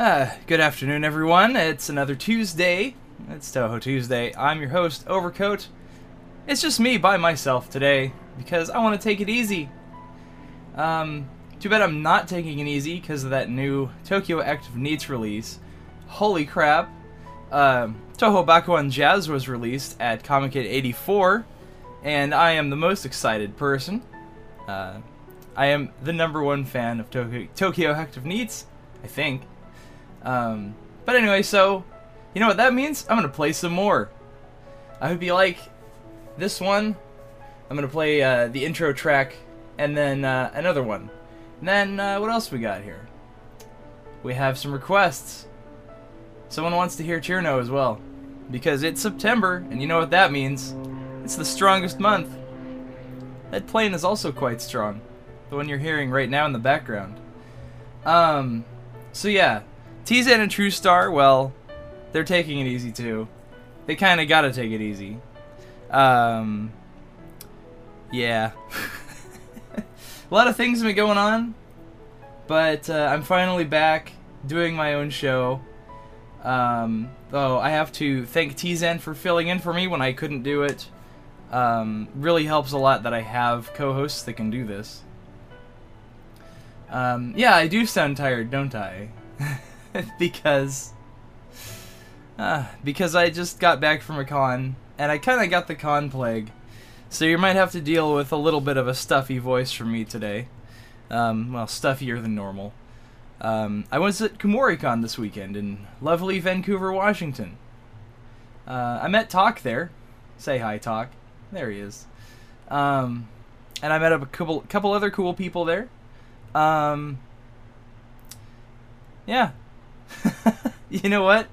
Uh, good afternoon, everyone. It's another Tuesday. It's Touhou Tuesday. I'm your host, Overcoat. It's just me by myself today because I want to take it easy. Um, too bad I'm not taking it easy because of that new Tokyo Active NEETs release. Holy crap! Uh, Touhou Bakuon Jazz was released at Comiket 84, and I am the most excited person. Uh, I am the number one fan of Tokyo, Tokyo Active NEETs, I think. Um, but anyway, so you know what that means? I'm gonna play some more. I hope you like this one. I'm gonna play uh, the intro track and then uh, another one. And then uh, what else we got here? We have some requests. Someone wants to hear Cirno as well because it's September, and you know what that means? It's the strongest month. That plane is also quite strong, the one you're hearing right now in the background. Um, so yeah, T-Zan and True Star, well, they're taking it easy too. They kind of gotta take it easy. Um, yeah. a lot of things have been going on, but uh, I'm finally back doing my own show. Um, though I have to thank T-Zan for filling in for me when I couldn't do it. Um, really helps a lot that I have co-hosts that can do this. Um, yeah, I do sound tired, don't I? because uh, because I just got back from a con and I kind of got the con plague. So you might have to deal with a little bit of a stuffy voice from me today. Um, well, stuffier than normal. Um, I was at KumoriCon this weekend in lovely Vancouver, Washington. Uh, I met Talk there. Say hi, Talk. There he is. Um, and I met up a couple couple other cool people there. Um, yeah. you know what?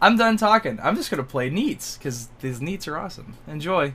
I'm done talking. I'm just gonna play NEETs because these NEETs are awesome. Enjoy.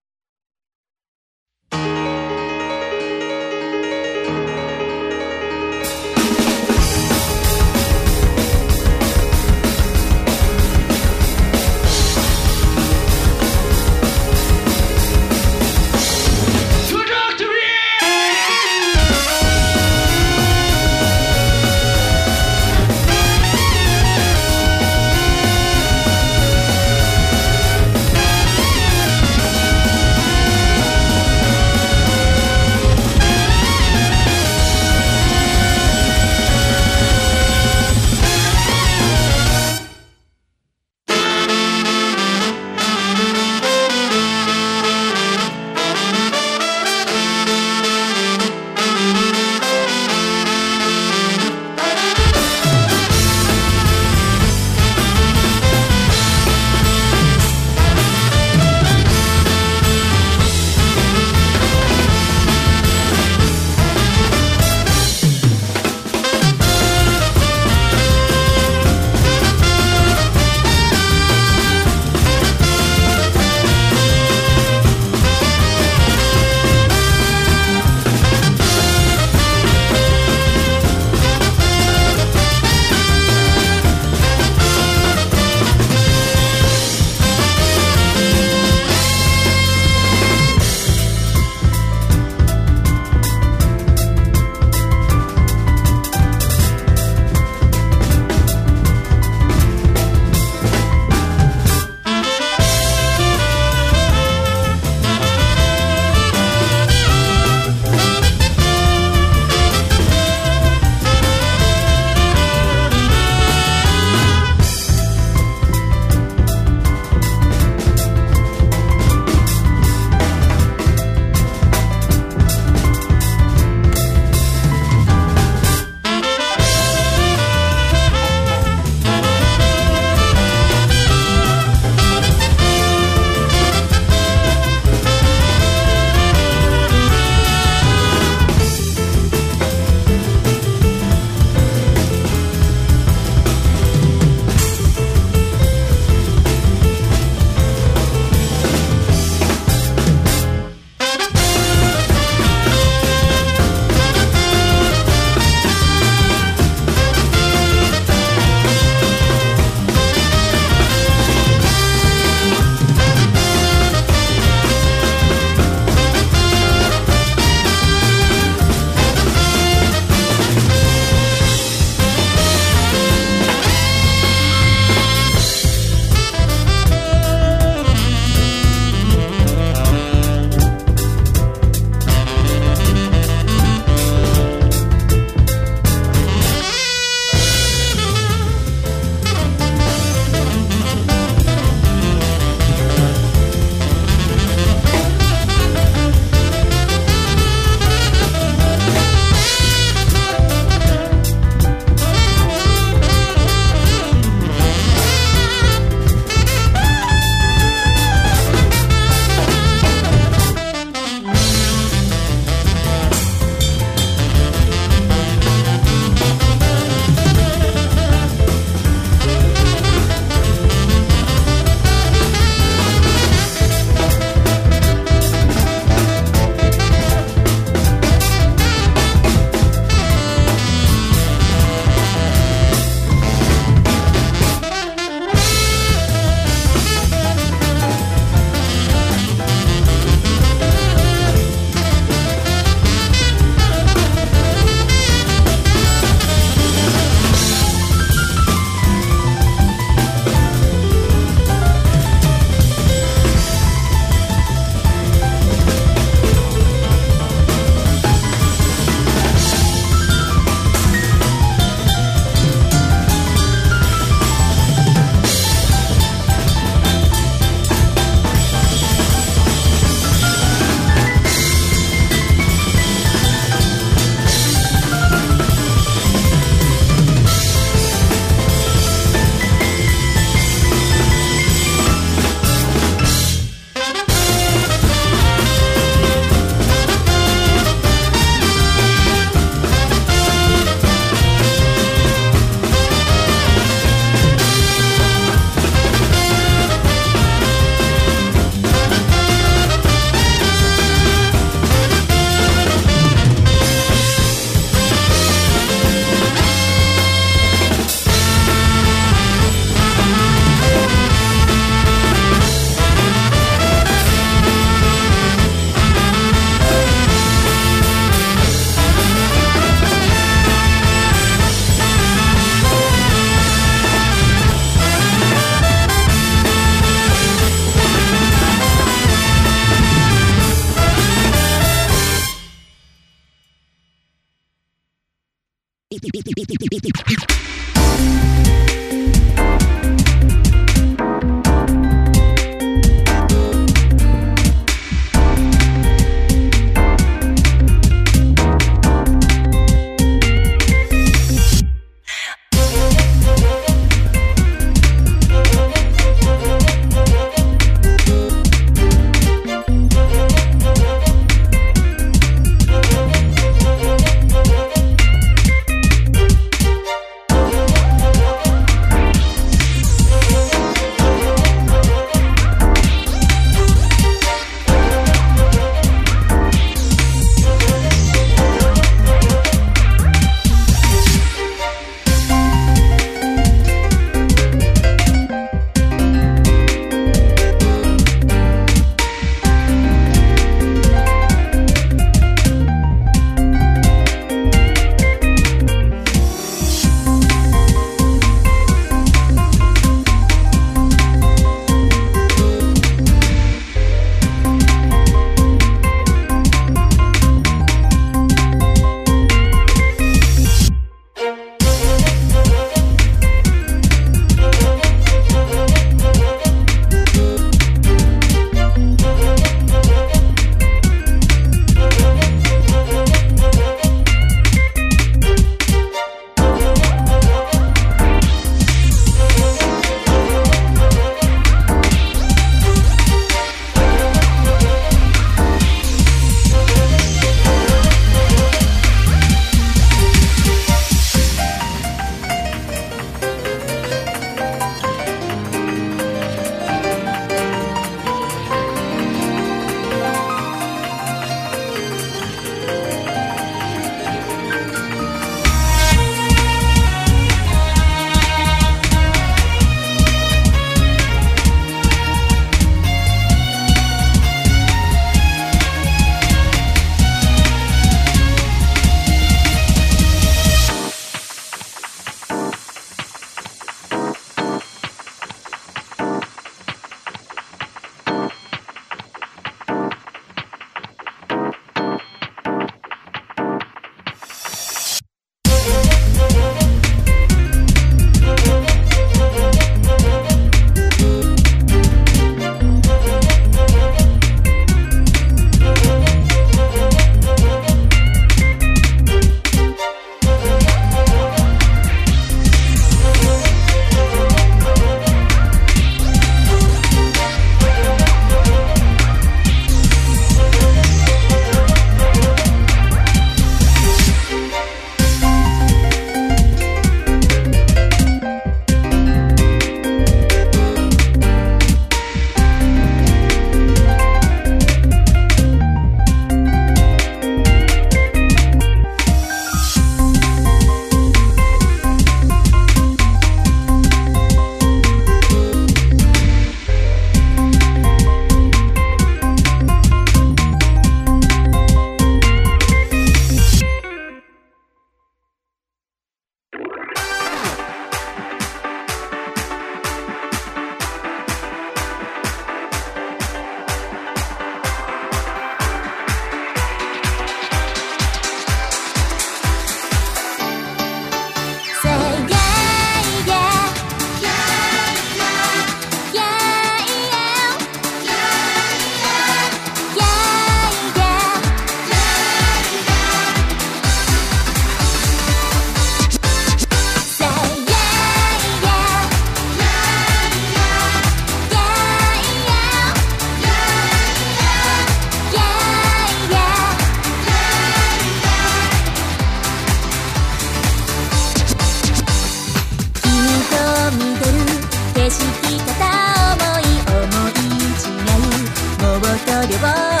give up.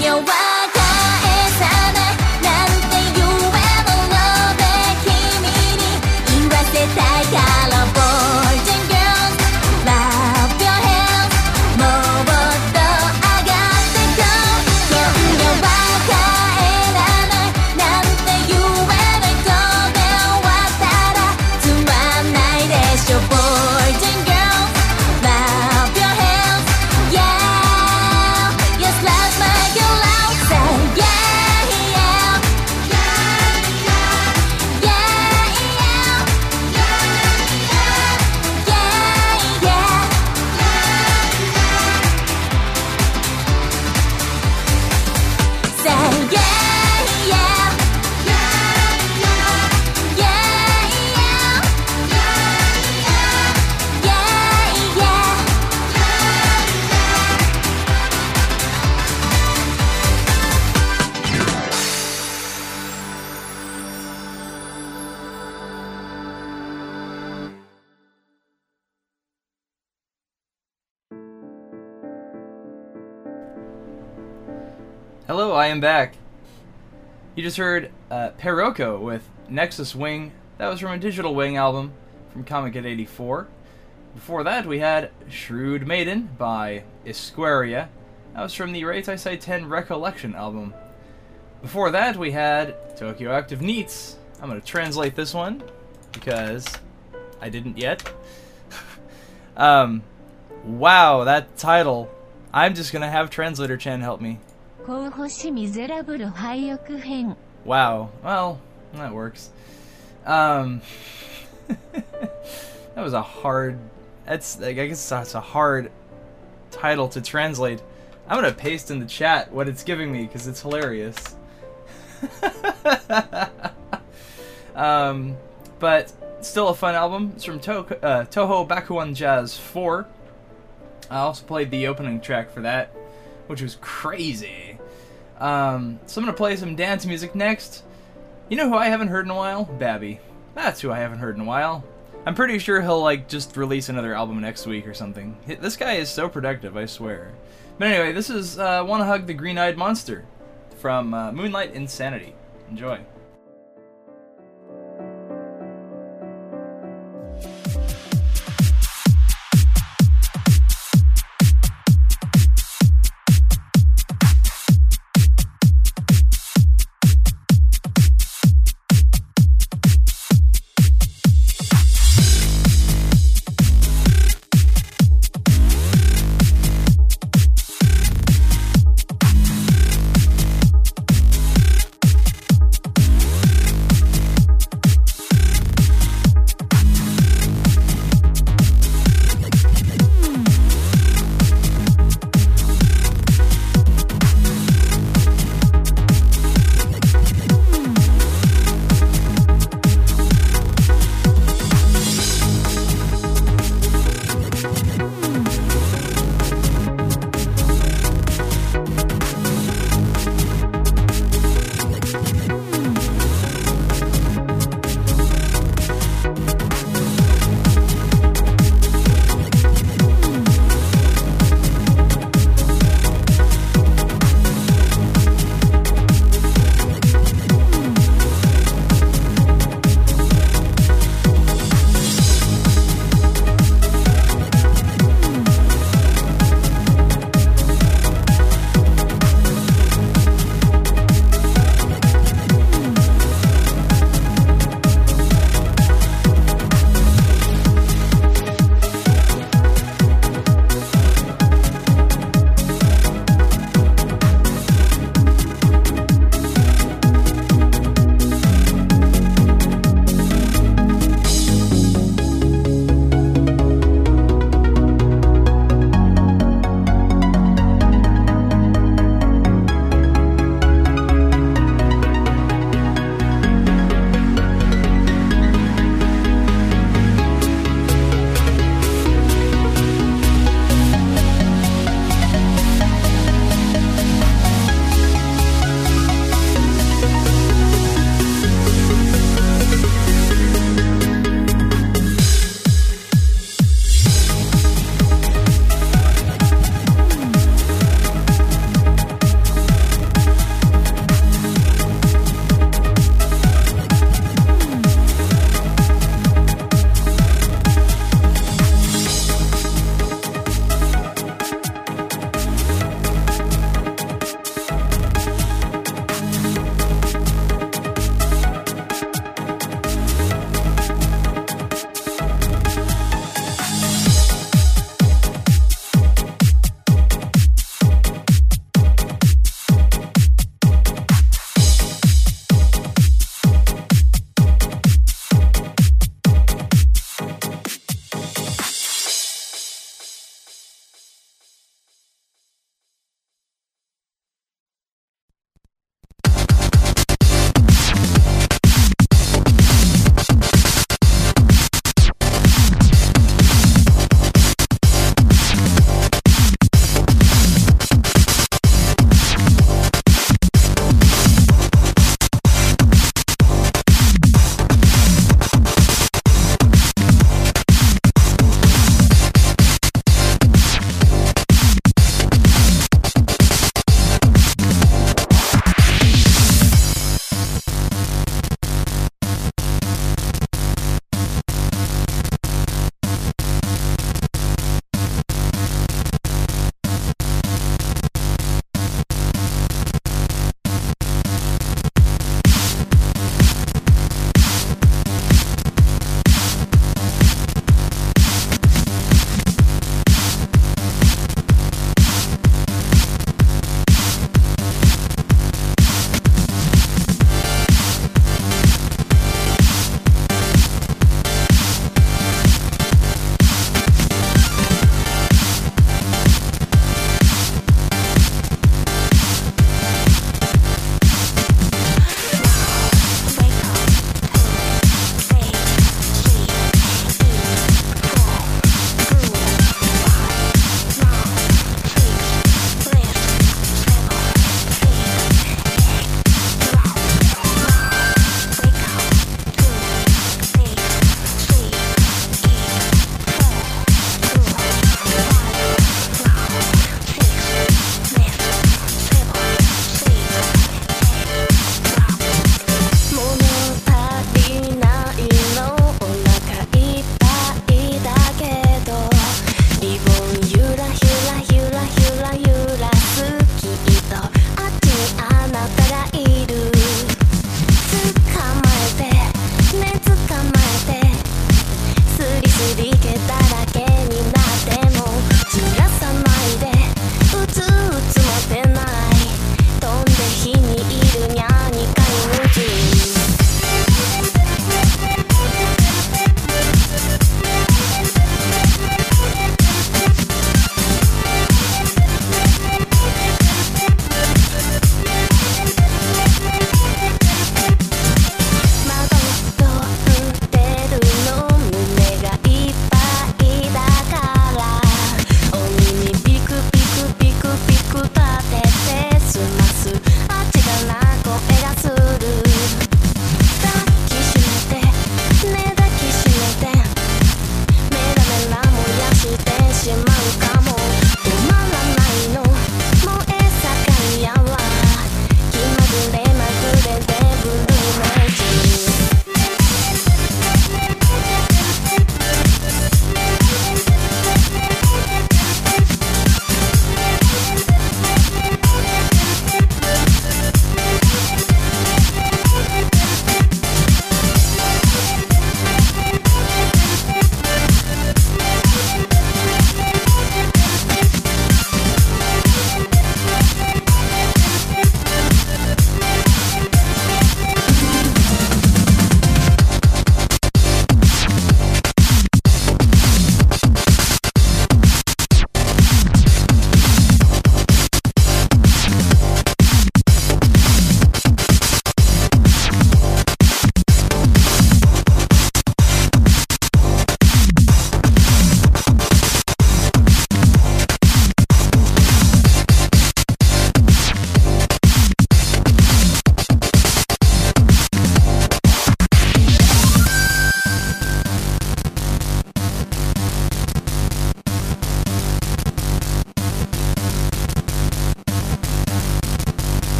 nhau quá Back. You just heard uh, with Nexus Wing. That was from a Digital Wing album from Comiket 84. Before that, we had Shrewd Maiden by Isquaria. That was from the Rate I Say 10 Recollection album. Before that, we had Tokyo Active NEETs. I'm going to translate this one because I didn't yet. um, wow, that title. I'm just going to have Translator Chan help me. Wow. Well, that works. Um, that was a hard. That's I guess that's a hard title to translate. I'm gonna paste in the chat what it's giving me because it's hilarious. um, but still a fun album. It's from to- uh, Touhou Bakuon Jazz 4. I also played the opening track for that which was crazy. Um, so I'm gonna play some dance music next. You know who I haven't heard in a while? Babbe. That's who I haven't heard in a while. I'm pretty sure he'll like just release another album next week or something. This guy is so productive, I swear. But anyway, this is uh, "Wanna Hug the Green-Eyed Monster" from uh, Moonlight Insanity. Enjoy.「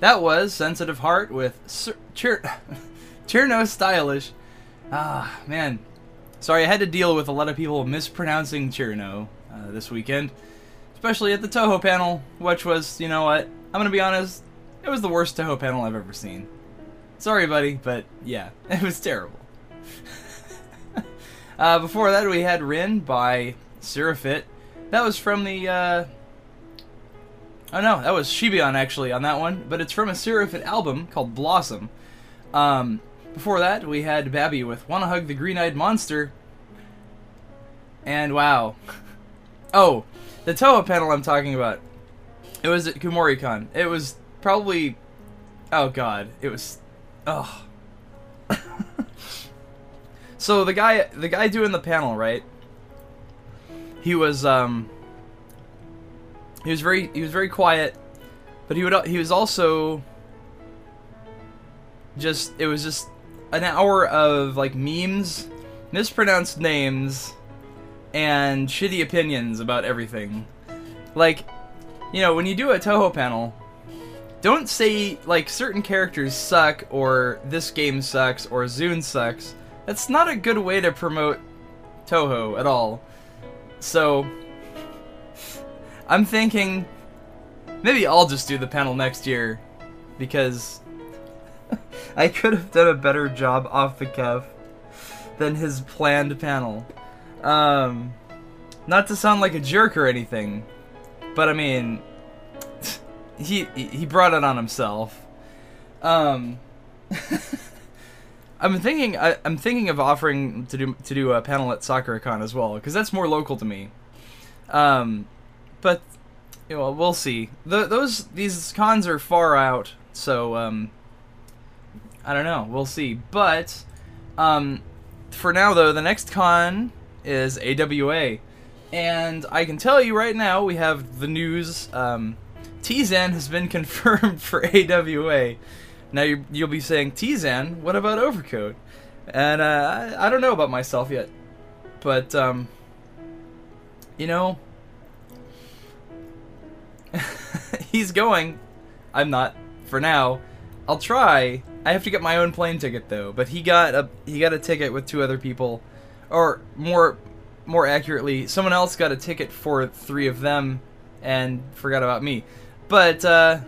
That was Sensitive Heart with Sir- Cirno Stylish. Ah, man. Sorry, I had to deal with a lot of people mispronouncing Cirno uh, this weekend, especially at the Touhou panel, which was, you know what? I'm gonna be honest, it was the worst Touhou panel I've ever seen. Sorry, buddy, but yeah, it was terrible. uh, before that, we had Rin by Seraphit. That was from the. Uh... Oh no, that was Shibion actually on that one, but it's from a Seraphit album called Blossom. Um, before that, we had Babbe with Wanna Hug the Green Eyed Monster. And wow. Oh, the Touhou panel I'm talking about. It was at Kumoricon. It was probably. Oh god. It was. Oh. so the guy, the guy doing the panel, right? He was um. He was very, he was very quiet, but he would, he was also. Just, it was just an hour of like memes, mispronounced names, and shitty opinions about everything. Like, you know, when you do a Touhou panel, don't say like certain characters suck or this game sucks or Zune sucks. That's not a good way to promote Touhou at all. So I'm thinking maybe I'll just do the panel next year because I could have done a better job off the cuff than his planned panel. Um, not to sound like a jerk or anything, but I mean, he he brought it on himself. Um, I'm thinking I, am thinking of offering to do to do a panel at Sakura-Con as well because that's more local to me. Um, but you know, we'll see. The, those these cons are far out, so um, I don't know. We'll see. But um, for now, though, the next con is AWA, and I can tell you right now, we have the news. Um, Tizan has been confirmed for AWA. Now you will be saying, Tizan, what about Overcoat? And uh, I, I, don't know about myself yet, but um, you know, he's going. I'm not for now. I'll try. I have to get my own plane ticket though. But he got a he got a ticket with two other people, or more more accurately, someone else got a ticket for three of them and forgot about me. But uh,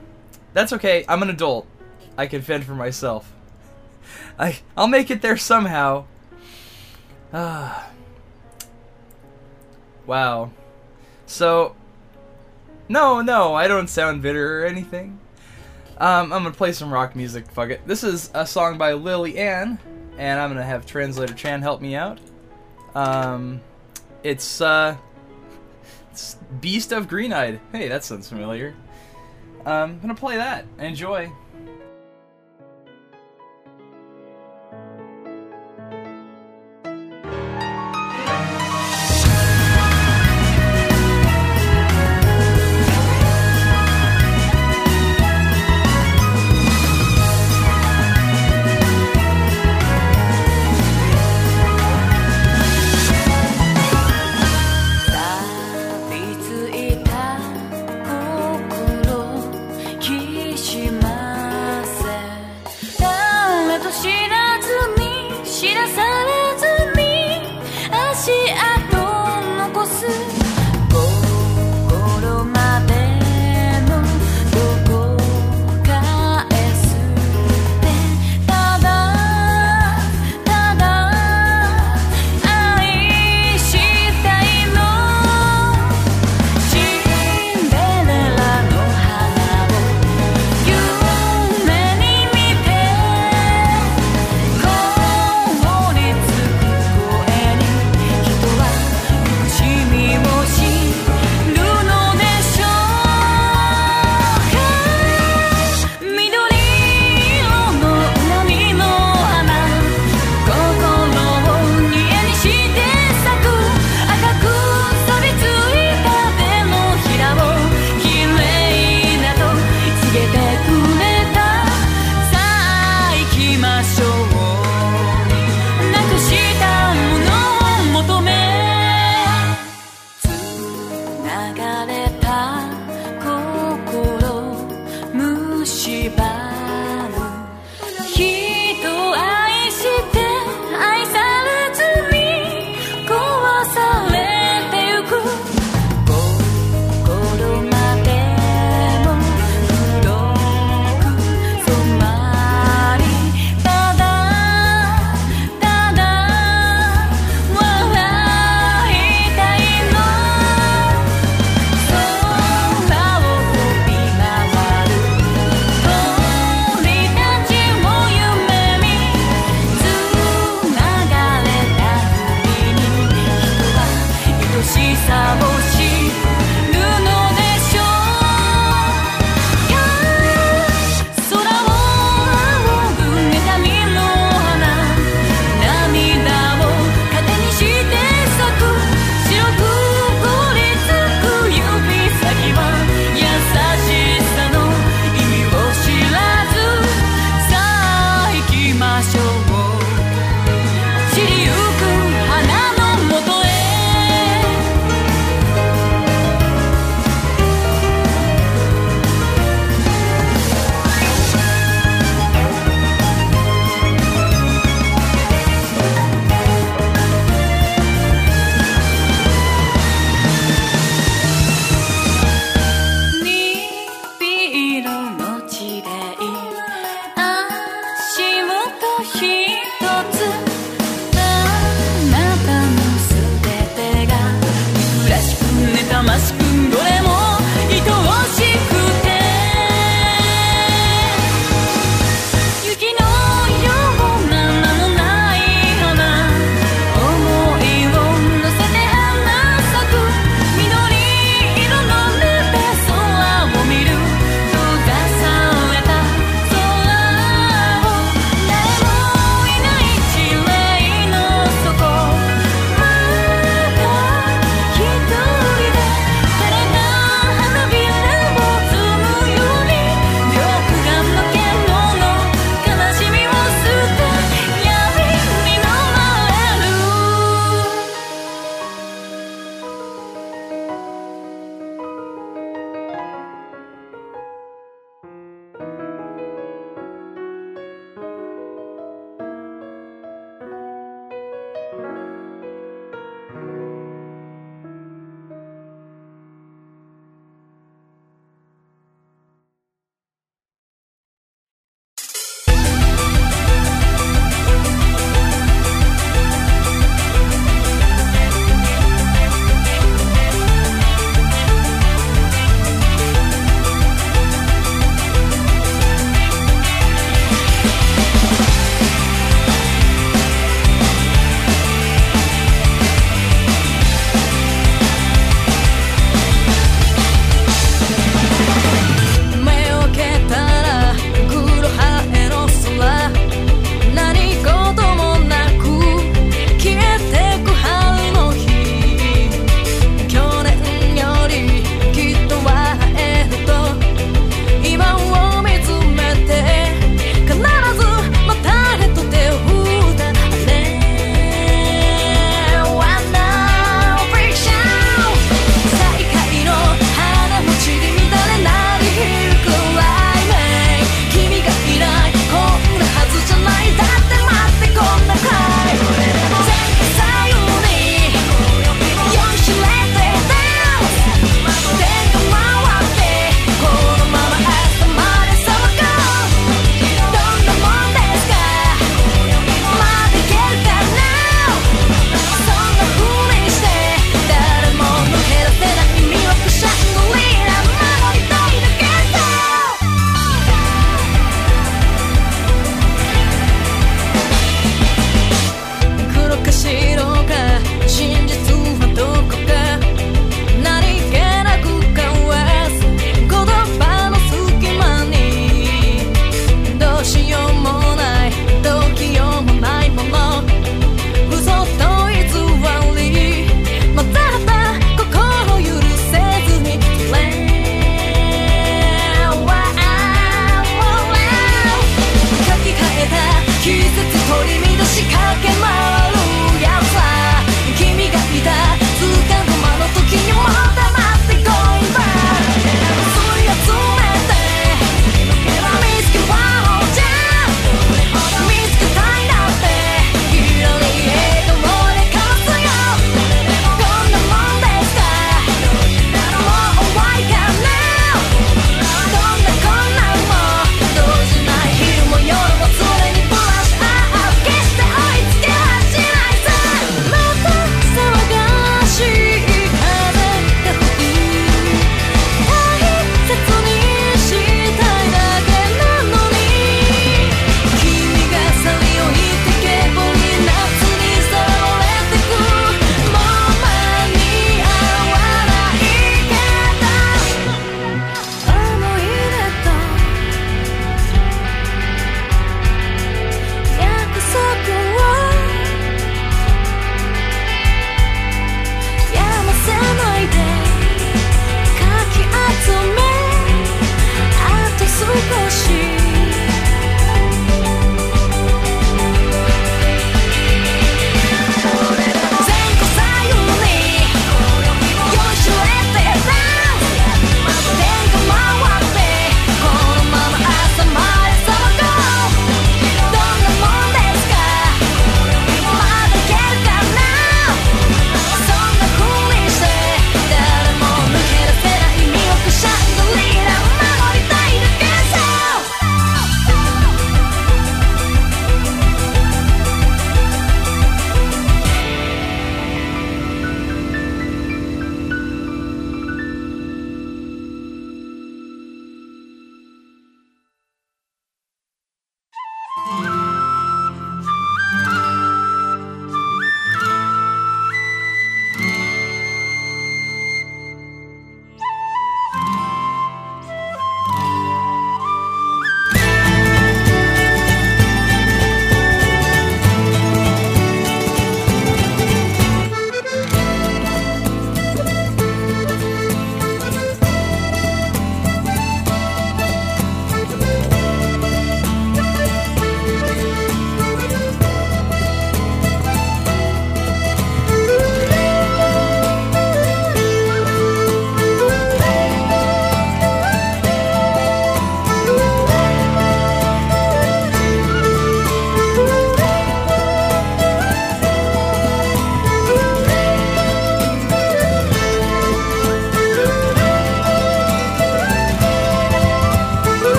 that's okay. I'm an adult. I can fend for myself. I I'll make it there somehow. Ah. wow. So no, no, I don't sound bitter or anything. Um, I'm gonna play some rock music. Fuck it. This is a song by lily-an, and I'm gonna have translator Chan help me out. Um, it's uh, it's Beast of Green Eyed. Hey, that sounds familiar. Um, I'm gonna play that. Enjoy.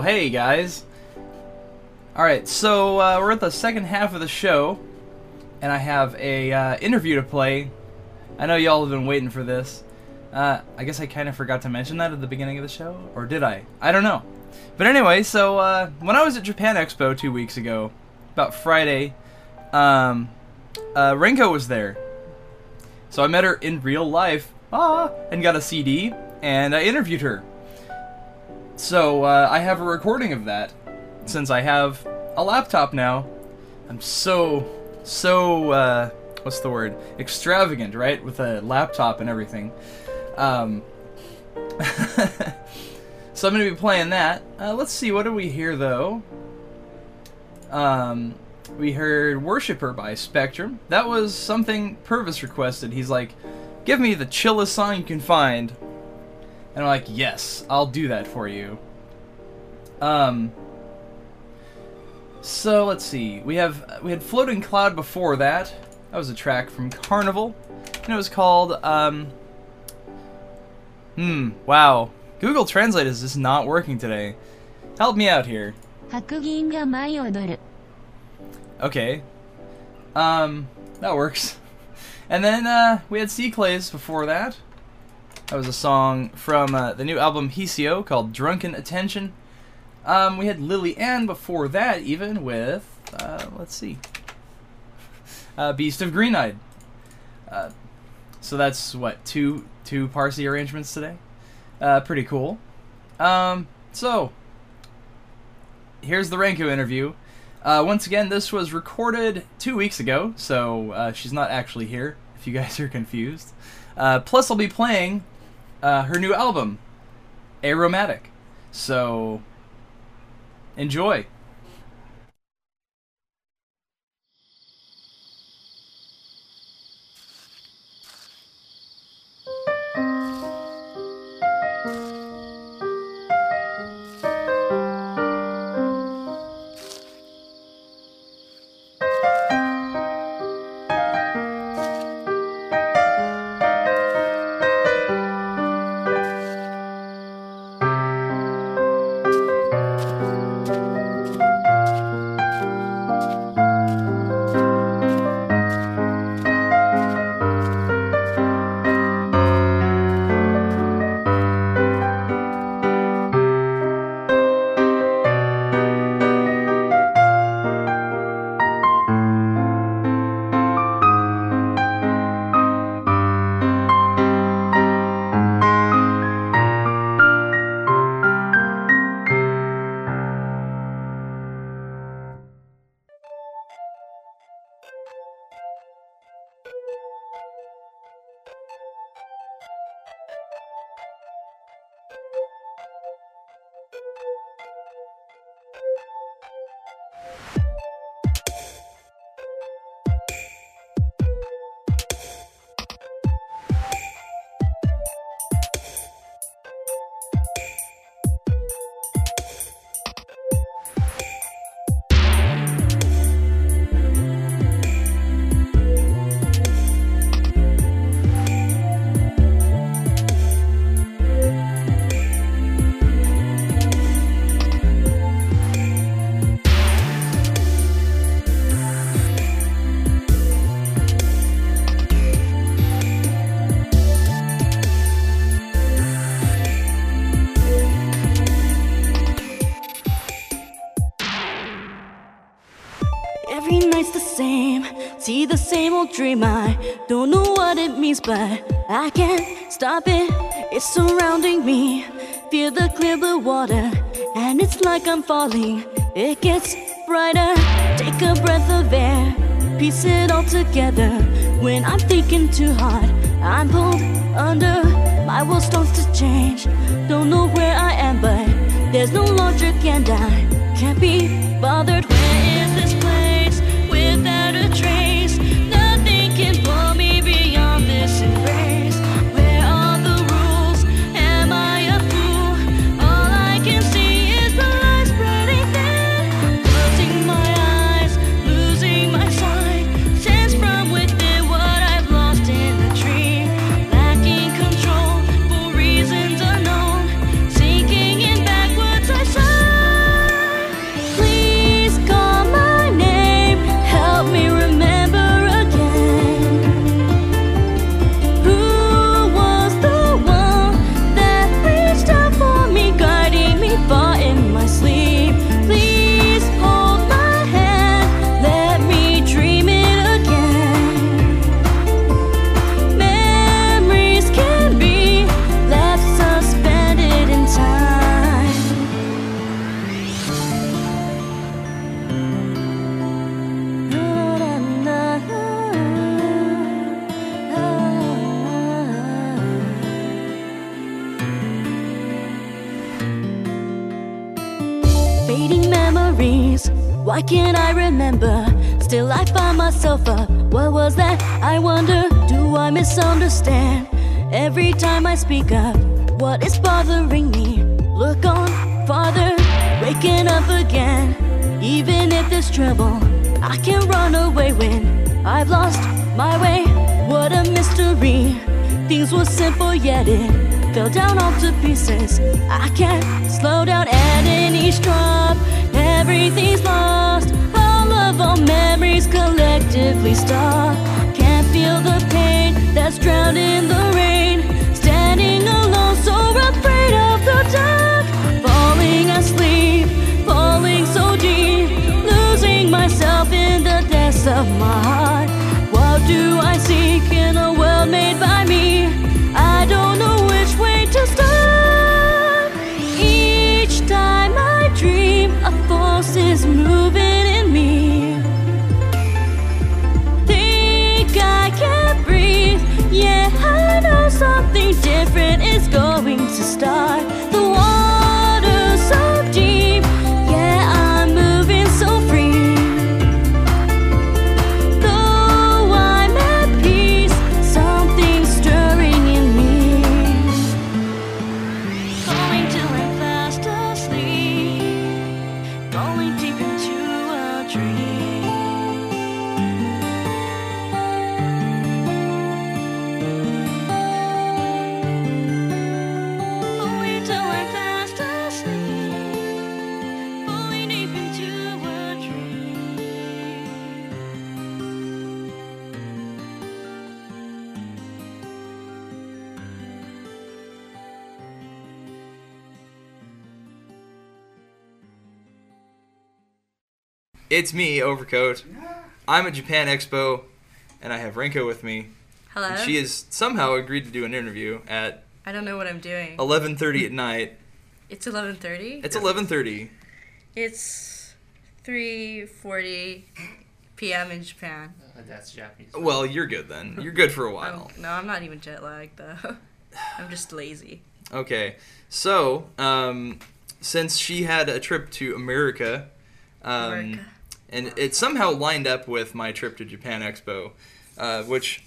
Hey guys. Alright, so uh, we're at the second half of the show, and I have a uh, interview to play. I know y'all have been waiting for this. Uh, I guess I kind of forgot to mention that at the beginning of the show, or did I? I don't know. But anyway, so uh, when I was at Japan Expo two weeks ago, about Friday, um, uh, Renko was there. So I met her in real life, ah, and got a CD, and I interviewed her. So uh, I have a recording of that, since I have a laptop now. I'm so, so, uh, what's the word? Extravagant, right? With a laptop and everything. Um, so I'm going to be playing that. Uh, let's see, what did we hear though? Um, we heard Worshipper by spctrm. That was something Purvis requested. He's like, give me the chillest song you can find. And I'm like, yes, I'll do that for you. Um. So let's see. We have we had floating cloud before that. That was a track from Carnival, and it was called um. Hmm. Wow. Google Translate is just not working today. Help me out here. Okay. Um, that works. And then uh, we had C-CLAYS before that. That was a song from uh, the new album Hisio called Drunken Attention. Um, we had lily-an before that, even with, uh, let's see, uh, Beast of Green Eyed. Uh, so that's what two two Parsee arrangements today. Uh, pretty cool. Um, so here's the Renko interview. Uh, once again, this was recorded two weeks ago, so she's not actually here. If you guys are confused. Uh, plus, I'll be playing uh, her new album, a-romatic. So enjoy. Dream. I don't know what it means, but I can't stop it. It's surrounding me. Feel the clear blue water, and it's like I'm falling. It gets brighter. Take a breath of air, piece it all together. When I'm thinking too hard, I'm pulled under. My world starts to change. Don't know where I am, but there's no logic, and I can't be bothered. Why can't I remember? Still, I find myself up. What was that? I wonder, do I misunderstand? Every time I speak up, what is bothering me? Look on farther, waking up again. Even if there's trouble, I can run away when I've lost my way. What a mystery. Things were simple, yet it fell down all to pieces. I can't slow down at any drop. Everything's lost. All of our memories collectively stop. Can't feel the pain that's drowned in the rain. Standing alone, so afraid of the dark. Falling asleep, falling so deep. Losing myself in the depths of my heart. What do I seek in a world made by me? It's me, Overcoat. I'm at Japan Expo, and I have Renko with me. Hello. And she has somehow agreed to do an interview at I don't know what I'm doing. 11:30 at night. It's 11:30. It's 11:30. It's 3:40 p.m. in Japan. Uh, that's Japanese. Well, you're good then. You're good for a I'm, while. no, I'm not even jet lagged though. I'm just lazy. Okay, so um, since she had a trip to America, um, America. And it somehow lined up with my trip to Japan Expo, uh, which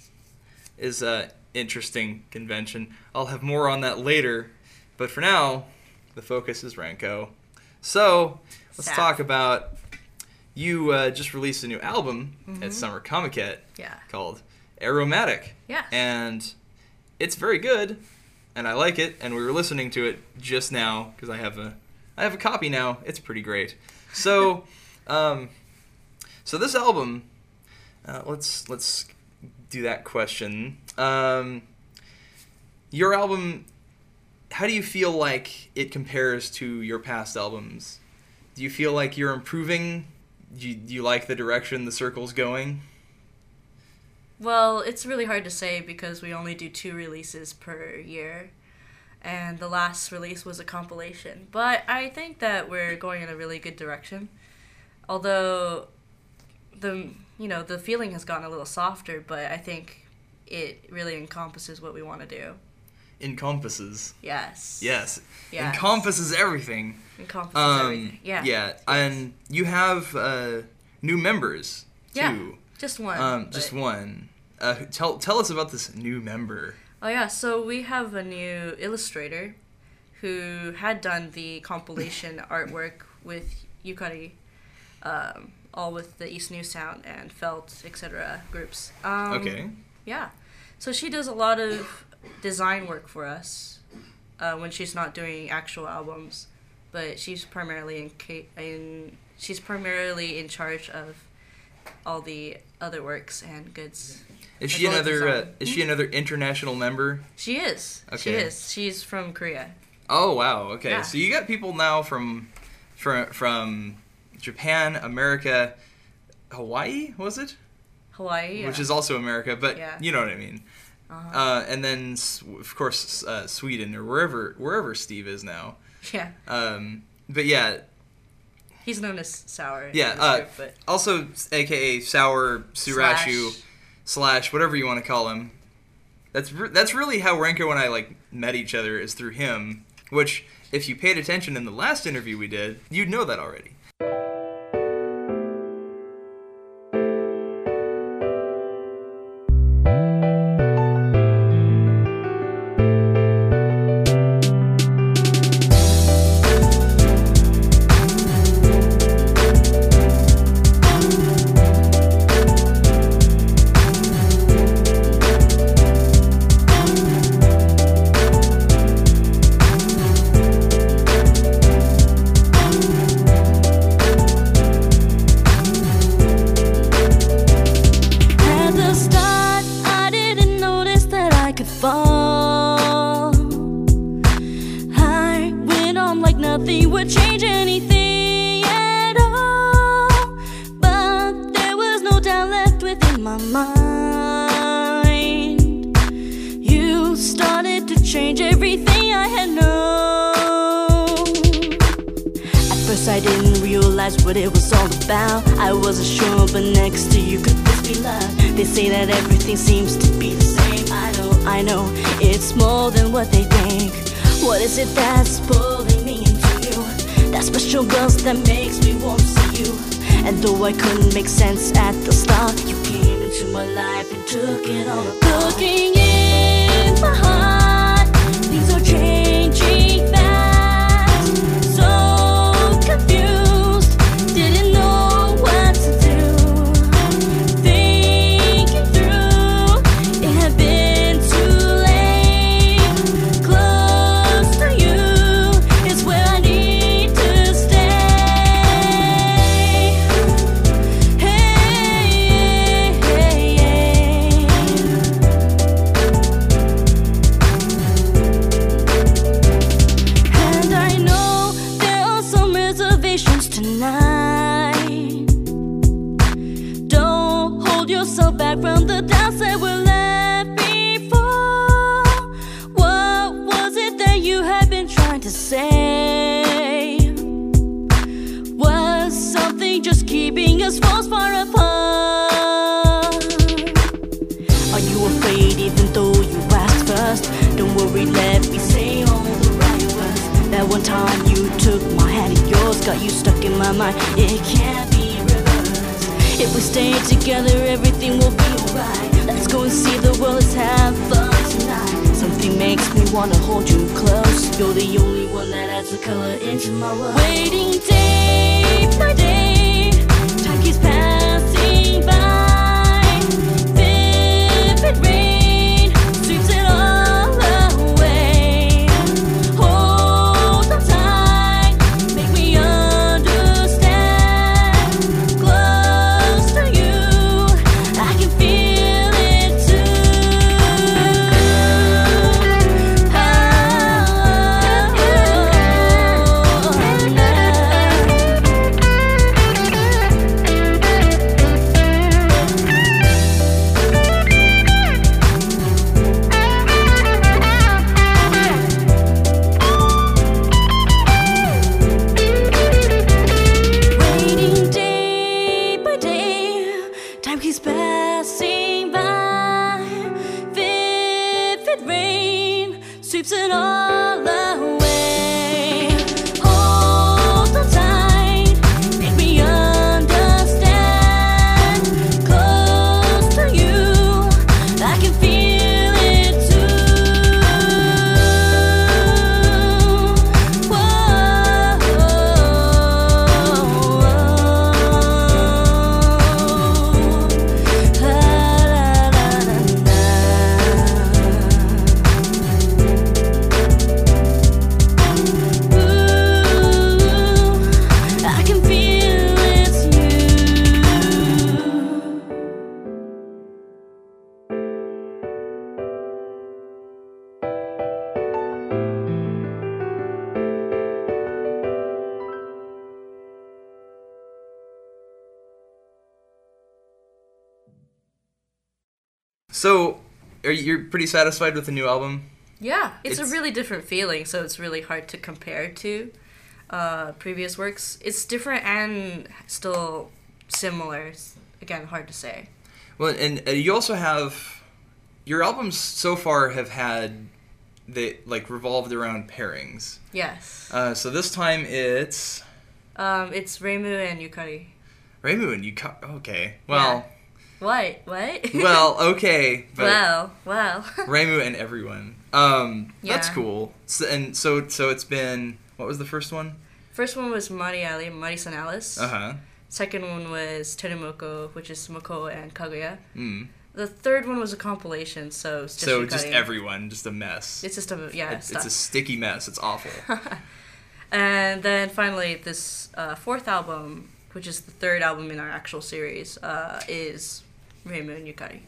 is an interesting convention. I'll have more on that later, but for now, the focus is Renko. So let's Sad. talk about you. Uh, just released a new album Mm-hmm. at Summer Comiket Yeah. called a-romatic. Yes. And it's very good, and I like it. And we were listening to it just now because I have a I have a copy now. It's pretty great. So, um, so this album, uh, let's let's do that question. Um, your album, how do you feel like it compares to your past albums? Do you feel like you're improving? Do you, do you like the direction the circle's going? Well, it's really hard to say because we only do two releases per year. And the last release was a compilation. But I think that we're going in a really good direction. Although the you know, the feeling has gotten a little softer, but I think it really encompasses what we want to do. Encompasses. Yes. Yes. Yes. Encompasses everything. Encompasses Um, everything. Yeah. Yeah. And you have uh, new members Yeah. too. Just one. Um, just but- one. Uh, tell tell us about this new member. Oh yeah, so we have a new illustrator who had done the compilation artwork with Yukari, um, all with the East New Sound and Felt, etc. groups. Um, Okay. Yeah, so she does a lot of design work for us uh, when she's not doing actual albums, but she's primarily in, ca- in she's primarily in charge of all the other works and goods. Is she well another? Uh, is she another international member? She is. Okay. She is. She's from Korea. Oh wow. Okay. Yeah. So you got people now from from from Japan, America, Hawaii. Was it? Hawaii. Which is also America, but Yeah. you know what I mean. Uh-huh. Uh, and then of course uh, Sweden or wherever wherever Steve is now. yeah. Um, but yeah, He's known as Sour. Yeah, uh, group, but also aka Sour Surashu Slash. slash whatever you want to call him. That's re- that's really how Renko and I like met each other is through him. Which, if you paid attention in the last interview we did, you'd know that already. I didn't realize what it was all about. I wasn't sure, but next to you could this be love? They say that everything seems to be the same. I know, I know, it's more than what they think. What is it that's pulling me into you? That special buzz that makes me want to see you. And though I couldn't make sense at the start, you came into my life and took it all apart. Looking in my heart, got you stuck in my mind. It can't be reversed. If we stay together, everything will be alright. Let's go and see the world, let's have fun tonight. Something makes me wanna hold you close. You're the only one that adds the color into my world. Waiting day by day, time keeps passing by. Vivid rain you're pretty satisfied with the new album? Yeah, it's, It's- a really different feeling, so it's really hard to compare to uh, previous works. It's different and still similar. It's, again, hard to say. Well, and uh, you also have your albums so far have had they like revolved around pairings. Yes. Uh, so this time it's Um, it's Reimu and Yukari. Reimu and you. Okay, well, What? What? well, okay, but well, well. And everyone. Um, that's cool. So, and so so it's been what was the first one? First one was Mari Ali, Mari Sanalis. Uh huh. Second one was Terumoko, which is Moko and Kaguya. Mm. The third one was a compilation, so So just everyone, just a mess. It's just a yeah It's, it's a sticky mess. It's awful. And then finally, this uh, fourth album, which is the third album in our actual series, uh, is Reimu and Yukari.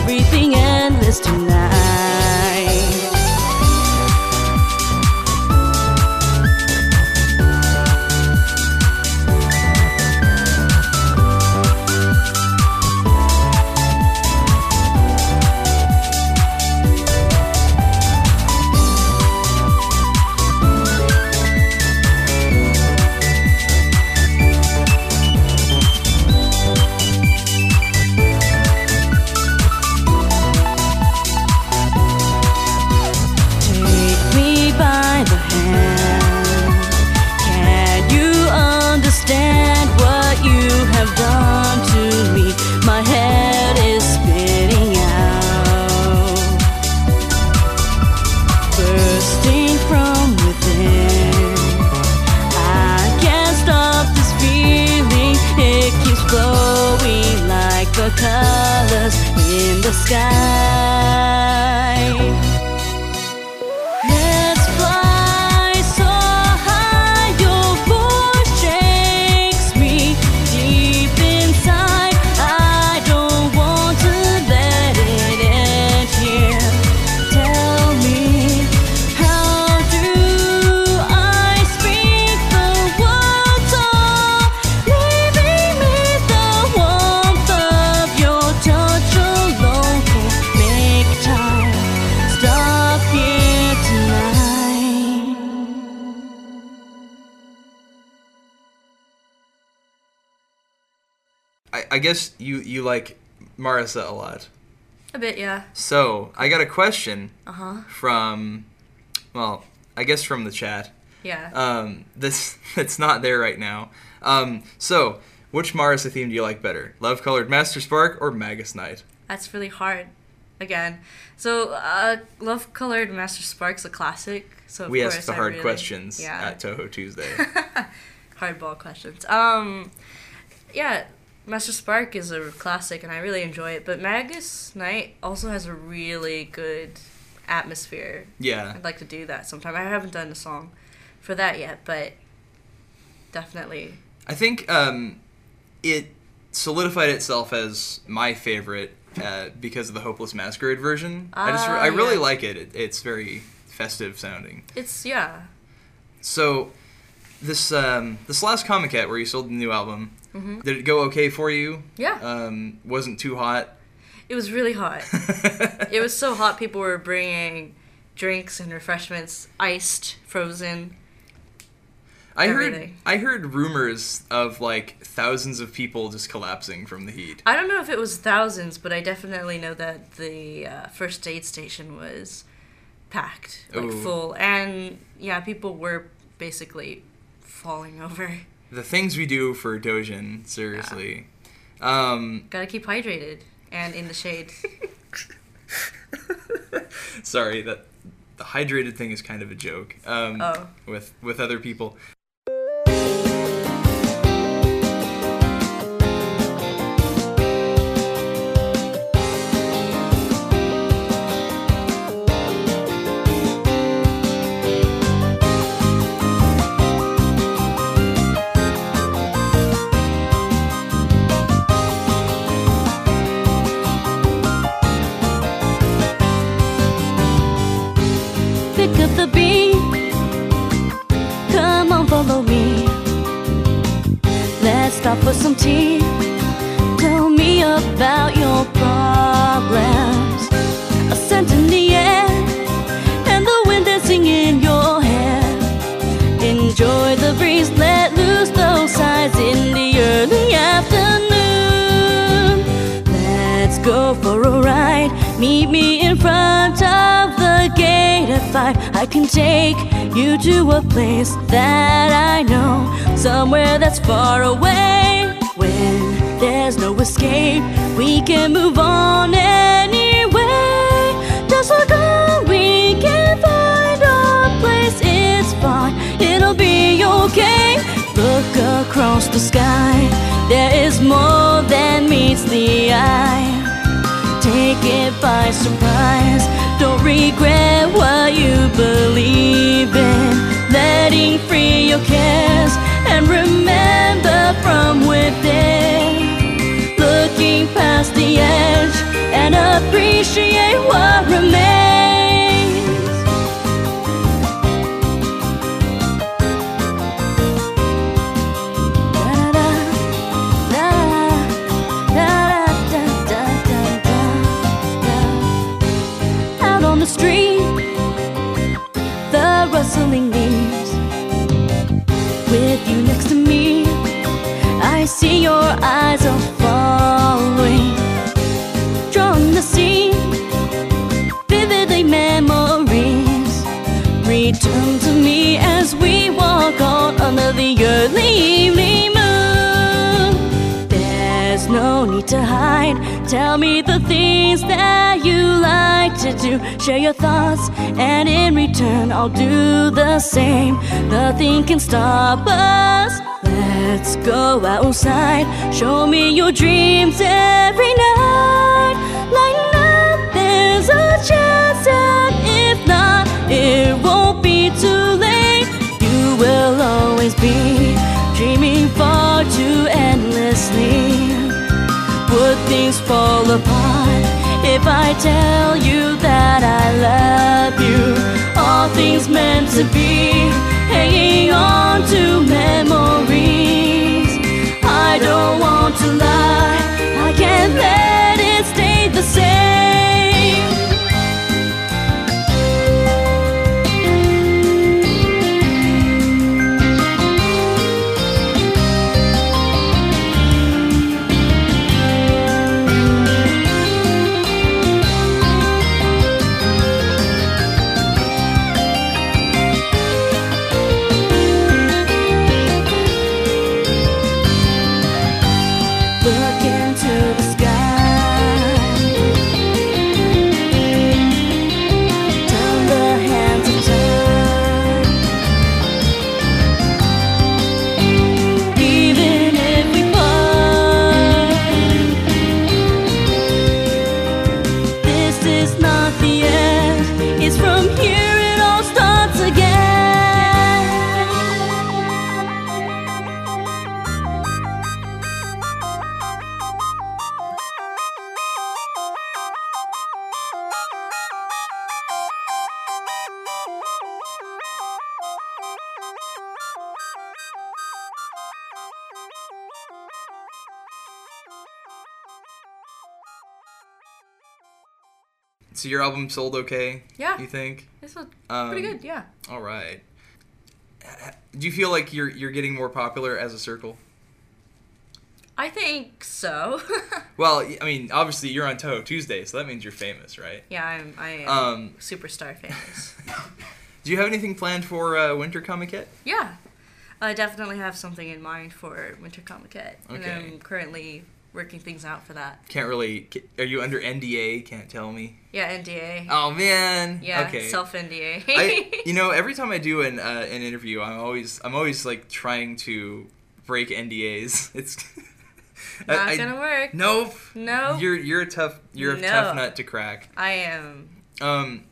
Everything endless tonight. Marisa a lot. A bit, yeah. So I got a question Uh huh. from, well, I guess from the chat. Yeah. Um, this it's not there right now. Um, so which Marisa theme do you like better, Love Colored Master Spark or Magus Night? That's really hard. Again, so uh, Love Colored Master Spark's a classic. So of we ask the I hard really- questions Yeah. at Touhou Tuesday. hardball questions. Um, yeah, Master Spark is a classic, and I really enjoy it. But Magus Night also has a really good atmosphere. yeah. I'd like to do that sometime. I haven't done a song for that yet, but definitely. I think um, it solidified itself as my favorite uh, because of the Hopeless Masquerade version. I just Ah, I really yeah. like it. it. It's very festive sounding. It's yeah. So this um, this last Comiket where you sold the new album, did it go okay for you? Mm-hmm. Yeah. Um, wasn't too hot. It was really hot. it was so hot. People were bringing drinks and refreshments, iced, frozen. I heard. I heard rumors of like thousands of people just collapsing from the heat. I don't know if it was thousands, but I definitely know that the uh, first aid station was packed, like Ooh. full, and yeah, people were basically falling over. The things we do for Doujin, seriously. Um, Gotta keep hydrated and in the shade. sorry that the hydrated thing is kind of a joke. Um, Oh. with with other people. Tell me about your problems. A scent in the air, and the wind dancing in your hair. Enjoy the breeze, let loose those sighs in the early afternoon. Let's go for a ride. Meet me in front of the gate at five. I can take you to a place that I know, somewhere that's far away. When there's no escape, we can move on anyway. Just look on, we can find a place. It's fine, it'll be okay. Look across the sky, there is more than meets the eye. Take it by surprise. Don't regret what you believe in. Letting free your cares and remember from within. Looking past the edge and appreciate what remains. Out on the street, the rustling leaves. Tell me the things that you like to do. Share your thoughts, and in return, I'll do the same. Nothing can stop us. Let's go outside. Show me your dreams every night. Lighten up, a chance, and if not, it won't be too late. You will always be dreaming far too endlessly. Would things fall apart if I tell you that I love you? All things meant to be, hanging on to memories. I don't want to lie, I can't let album sold okay? Yeah. You think? This was Um, pretty good. Yeah. All right. Do you feel like you're you're getting more popular as a circle? I think so. Well, I mean, obviously you're on Touhou Tuesday, so that means you're famous, right? yeah, I'm. I am Um, superstar famous. Do you have anything planned for uh, Winter Comiket? yeah, I definitely have something in mind for Winter Comiket, and I'm currently working things out for that. Can't really. Are you under NDA? Can't tell me. Yeah, NDA. Oh man. yeah, Okay. self NDA. I, you know, every time I do an uh, an interview, I'm always I'm always like trying to break NDAs. It's Not I- gonna work. Nope. No. You're you're a tough you're a No. tough nut to crack. I am. Um,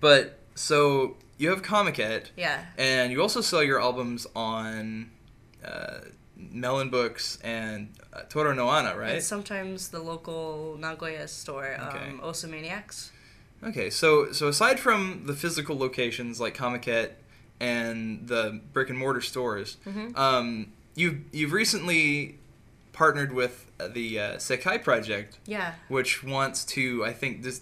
but so you have Comiket, Yeah. and you also sell your albums on uh, Melon Books and uh, Tora no Ana, right? And sometimes the local Nagoya store, Okay. um, Osomaniacs. Okay, so so aside from the physical locations like Comiket and the brick and mortar stores, Mhm. um, you've you've recently partnered with uh, the uh, Sekai Project, Yeah. which wants to I think dis-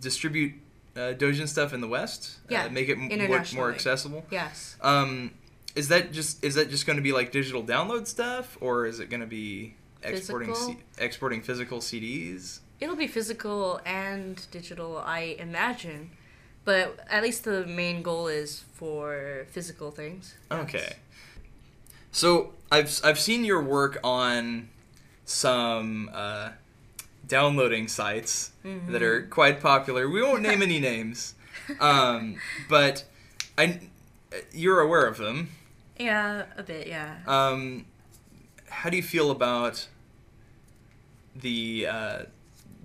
distribute uh, Doujin stuff in the West, Yeah, uh, make it m- more, more accessible. Yes. Um, is that just is that just going to be like digital download stuff, or is it going to be exporting Physical? C- exporting physical CDs? It'll be physical and digital, I imagine. But at least the main goal is for physical things. Yes. Okay. So I've I've seen your work on some uh, downloading sites that are quite popular. We won't name any names, um, but I you're aware of them. Yeah, a bit, yeah. Um, how do you feel about the? Uh,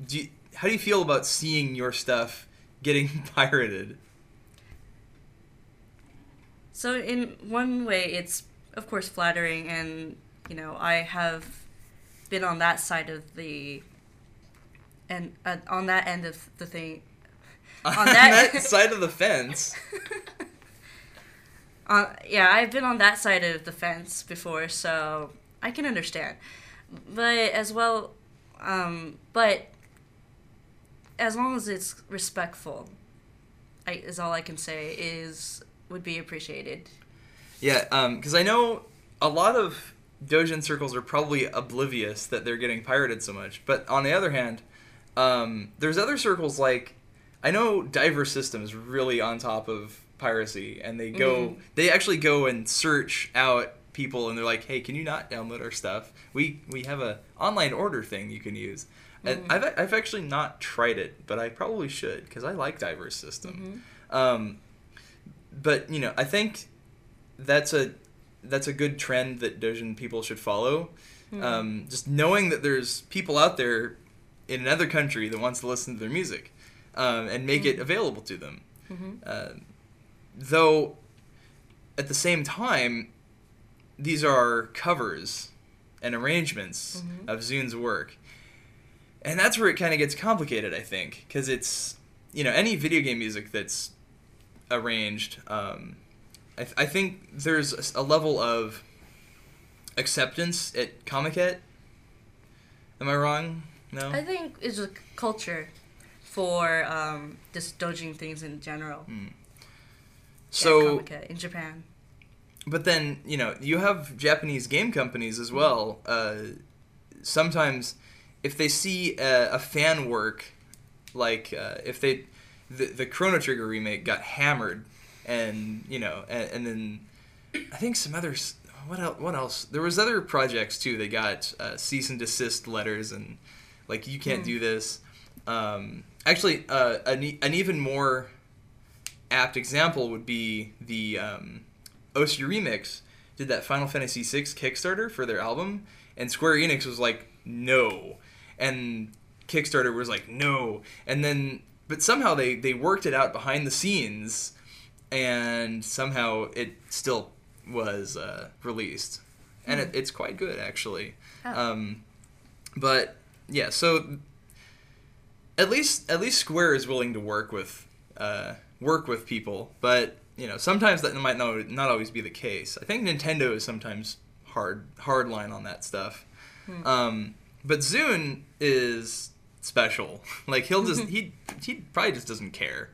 do you, how do you feel about seeing your stuff getting pirated? So in one way, it's of course flattering, and you know I have been on that side of the and uh, on that end of the thing. On that- that side of the fence. Uh, yeah, I've been on that side of the fence before, so I can understand. But as well, um, but as long as it's respectful, I, is all I can say is would be appreciated. Yeah, because I know a lot of Doujin circles are probably oblivious that they're getting pirated so much. But on the other hand, um, there's other circles like I know Diver System is really on top of piracy, and they go Mhm. they actually go and search out people, and they're like, "Hey, can you not download our stuff? We we have a online order thing you can use." And Mhm. I've I've actually not tried it, but I probably should because I like Diver System. Mhm. Um, but you know, I think that's a that's a good trend that Doujin people should follow. Um, just knowing that there's people out there in another country that wants to listen to their music um, and make it available to them. Uh, though, at the same time, these are covers and arrangements Mhm. of ZUN's work. And that's where it kind of gets complicated, I think, because it's, you know, any video game music that's arranged, um, I, th- I think there's a, level of acceptance at Comiket. Am I wrong? No? I think it's a culture for um, just dojing things in general. Mm. So, Comiket in Japan. but then, you know, you have Japanese game companies as well. Uh, sometimes, if they see a, a fan work, like uh, if they, the, the Chrono Trigger remake got hammered, and, you know, and, and then I think some others. What else? What else? There was other projects too. They got uh, cease and desist letters and like you can't Hmm. do this. Um, actually, uh, an, an even more apt example would be the um, OC Remix did that Final Fantasy VI Kickstarter for their album, and Square Enix was like, no, and Kickstarter was like, no, and then but somehow they they worked it out behind the scenes, and somehow it still was uh, released, and it, it's quite good actually. Oh. Um, but yeah, so at least at least Square is willing to work with uh, work with people, but you know sometimes that might not not always be the case. I think Nintendo is sometimes hard hard line on that stuff. Um, but ZUN is special. Like he'll just he he probably just doesn't care.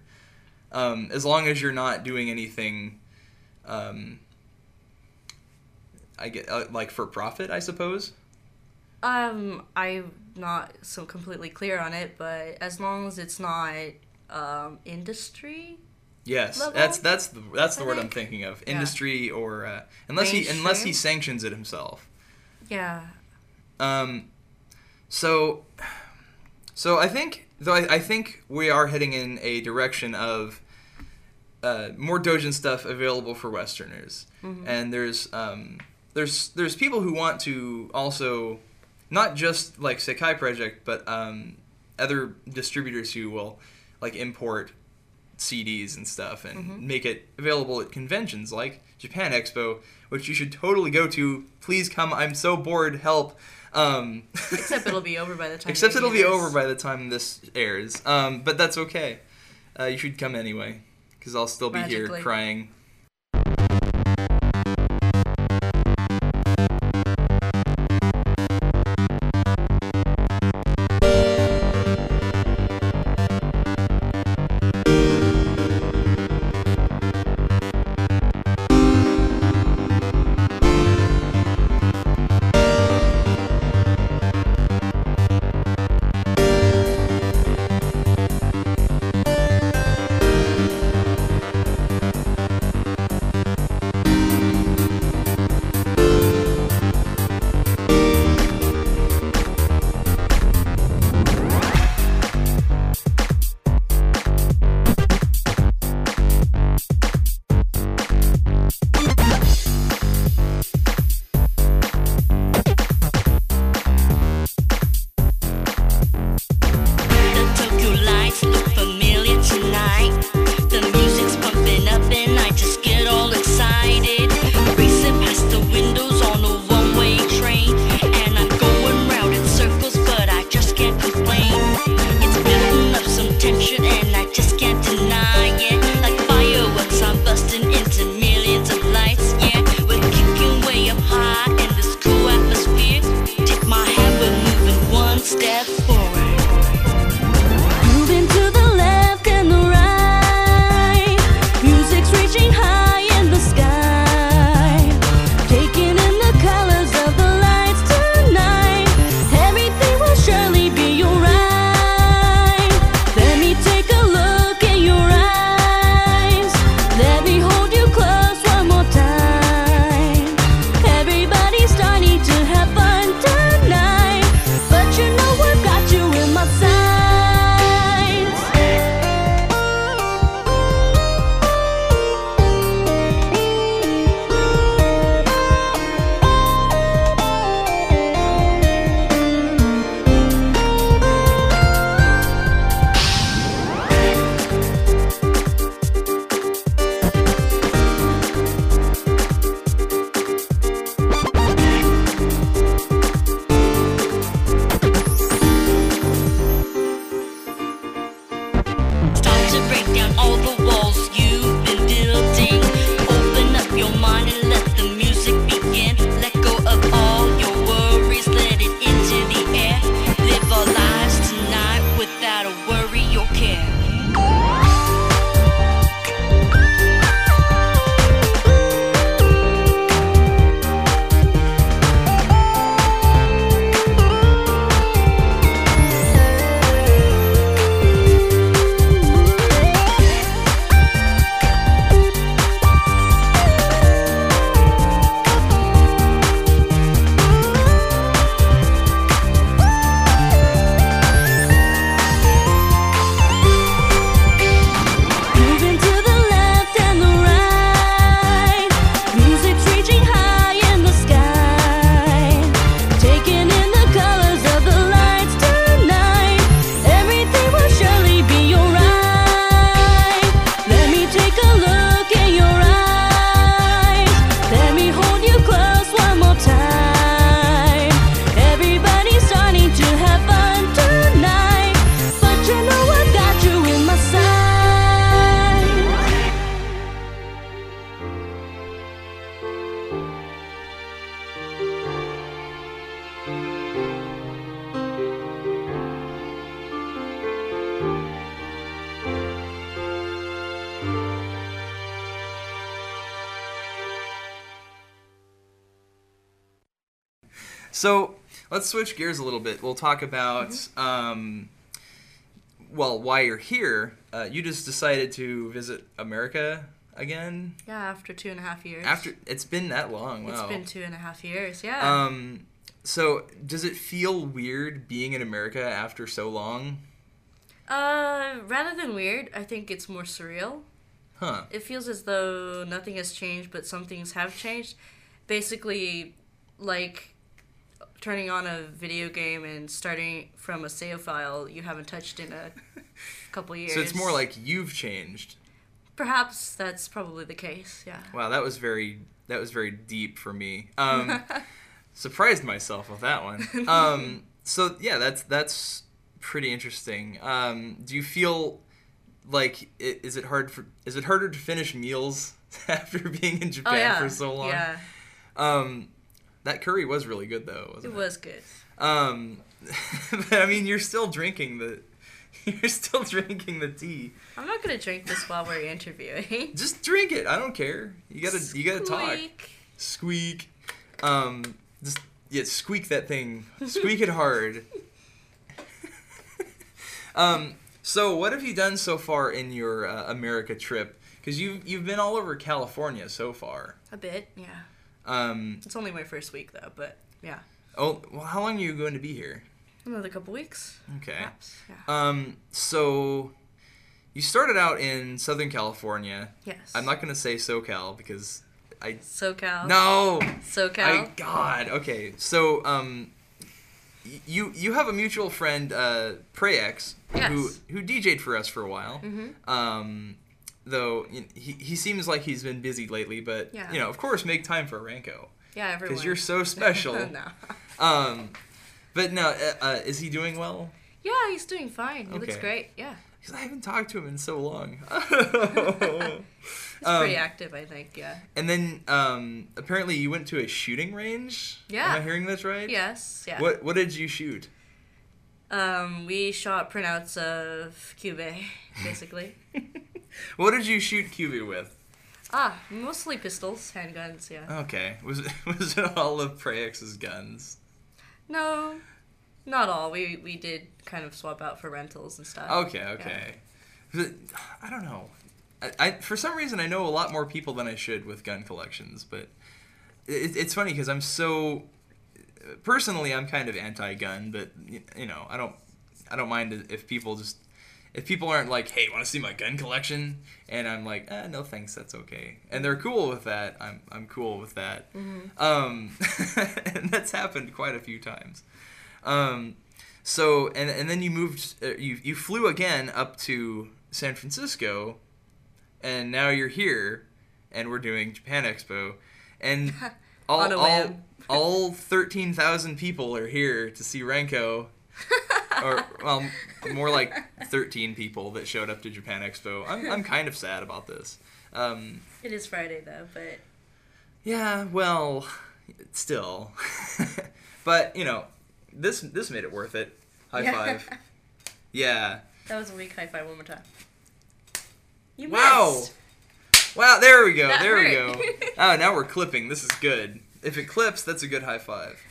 Um, as long as you're not doing anything, um, I get uh, like for profit, I suppose. Um, I'm not so completely clear on it, but as long as it's not um, industry, Yes, level, that's that's the that's the I word I'm thinking of. Yeah. Industry or uh, unless he unless he sanctions it himself. yeah, Um, so, so I think though I, I think we are heading in a direction of uh, more Doujin stuff available for Westerners, and there's um, there's there's people who want to also not just like Sekai Project, but um, other distributors who will like import CDs and stuff and make it available at conventions like Japan Expo, which you should totally go to. Please come. I'm so bored. Help. Um, except it'll be over by the time. except it'll be this. over by the time this airs. Um, but that's okay. Uh, you should come anyway, because I'll still be here crying. Switch gears a little bit. We'll talk about, Mm-hmm. um, well, why you're here. Uh, you just decided to visit America again Yeah, after two and a half years. after it's been that long. Wow. It's been two and a half years. Yeah. Um, so does it feel weird being in America after so long? uh, rather than weird, I think it's more surreal. Huh. It feels as though nothing has changed, but some things have changed. Basically, like turning on a video game and starting from a save file you haven't touched in a couple years. So it's more like you've changed. perhaps that's probably the case. Yeah. Wow, that was very that was very deep for me. Um, surprised myself with that one. Um, so yeah, that's that's pretty interesting. Um, do you feel like is it hard for is it harder to finish meals after being in Japan oh yeah. for so long? Yeah, Um, that curry was really good though. Wasn't it was good. Um, but I mean, you're still drinking the you're still drinking the tea. I'm not gonna drink this while we're interviewing. Just drink it. I don't care. You gotta you gotta talk. Squeak. Squeak. Um, just yeah, squeak that thing. Squeak it hard. um, so what have you done so far in your uh, America trip? Because you you've been all over California so far. A bit, yeah. Um, It's only my first week though, but yeah, oh, well, how long are you going to be here? another couple weeks. Okay. Perhaps. Yeah. Um, so you started out in Southern California. yes. I'm not gonna say SoCal because I SoCal. no. SoCal. I God. Okay. So um, you you have a mutual friend, uh, Prex, who Yes. who DJ'd for us for a while. Mhm. Um, though he he seems like he's been busy lately, but Yeah. you know, of course, make time for Renko yeah, everyone. because you're so special. no. Um, but no, uh, uh, is he doing well? Yeah, he's doing fine. He looks great. Yeah. Because I haven't talked to him in so long. He's Um, pretty active, I think. Yeah. And then um, apparently you went to a shooting range. Yeah. Am I hearing this right? Yes. Yeah. What What did you shoot? Um, we shot printouts of Cube, basically. What did you shoot Kyubey with? ah, mostly pistols, handguns. Yeah. Okay. Was it was it all of Preyx's guns? No, not all. We we did kind of swap out for rentals and stuff. Okay. Okay. But, I don't know. I, I for some reason I know a lot more people than I should with gun collections, but it, it's funny because I'm so personally I'm kind of anti-gun, but you know I don't I don't mind if people just if people aren't like, hey, want to see my gun collection? And I'm like, eh, no thanks, that's okay. And they're cool with that. I'm I'm cool with that. Um, and that's happened quite a few times. Um, so and and then you moved, uh, you you flew again up to San Francisco, and now you're here, and we're doing Japan Expo, and all all, all thirteen thousand people are here to see Renko. Or well, more like thirteen people that showed up to Japan Expo. I'm I'm kind of sad about this. Um, It is Friday though, but yeah, well, still, but you know, this this made it worth it. High Yeah. five. Yeah. that was a weak high five. One more time. You Wow. missed. Wow. There we go. That there we go. Oh, now we're clipping. This is good. If it clips, that's a good high five.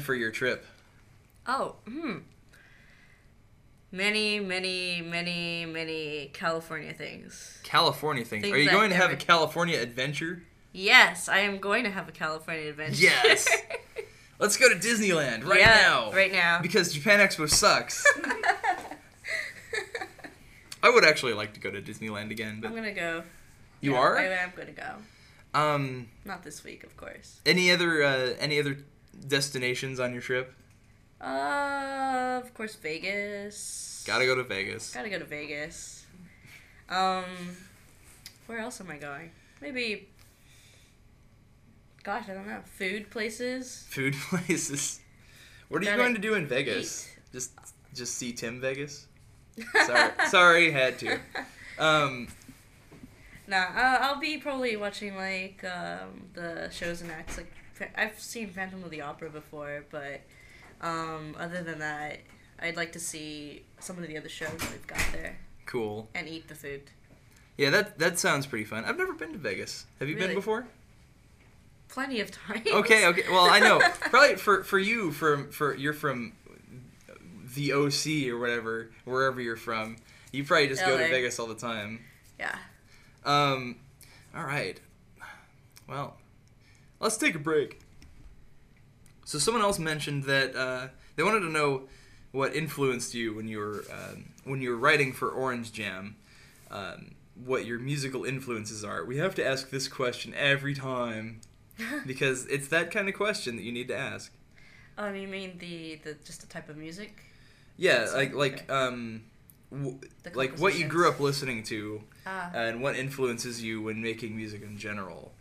Else do you have planned for your trip? Oh, hmm. Many, many, many, many California things. California things. Things Are you going to have a California adventure? Yes, I am going to have a California adventure. Yes. Let's go to Disneyland right Yeah, now. right now. Because Japan Expo sucks. I would actually like to go to Disneyland again, but I'm gonna go. you Yeah, I are. am gonna go. Um, Not this week, of course. any other uh, any other destinations on your trip? Uh, of course, Vegas. Gotta go to Vegas. Gotta go to Vegas. Um, where else am I going? Maybe. Gosh, I don't know. Food places. Food places. What are you going to do in Vegas? eat. Just just see Tim Vegas. Sorry, sorry, had to. Um, Nah, uh, I'll be probably watching like um, the shows and acts. Like I've seen Phantom of the Opera before, but um, other than that, I'd like to see some of the other shows they've got there cool. and eat the food. Yeah, that that sounds pretty fun. I've never been to Vegas. Have you been before? Plenty of time. Okay, okay. Well, I know. Probably for for you, from for you're from the OC or whatever, wherever you're from. You probably just go to Vegas all the time. Yeah. Um, all right. Well, let's take a break. So someone else mentioned that uh, they wanted to know what influenced you when you were um, when you were writing for Orange Jam. Um, what your musical influences are. We have to ask this question every time because it's that kind of question that you need to ask. Um, you mean the, the just the type of music? Yeah, That's like okay. like um, w- like what you grew up listening to, Ah. and what influences you when making music in general.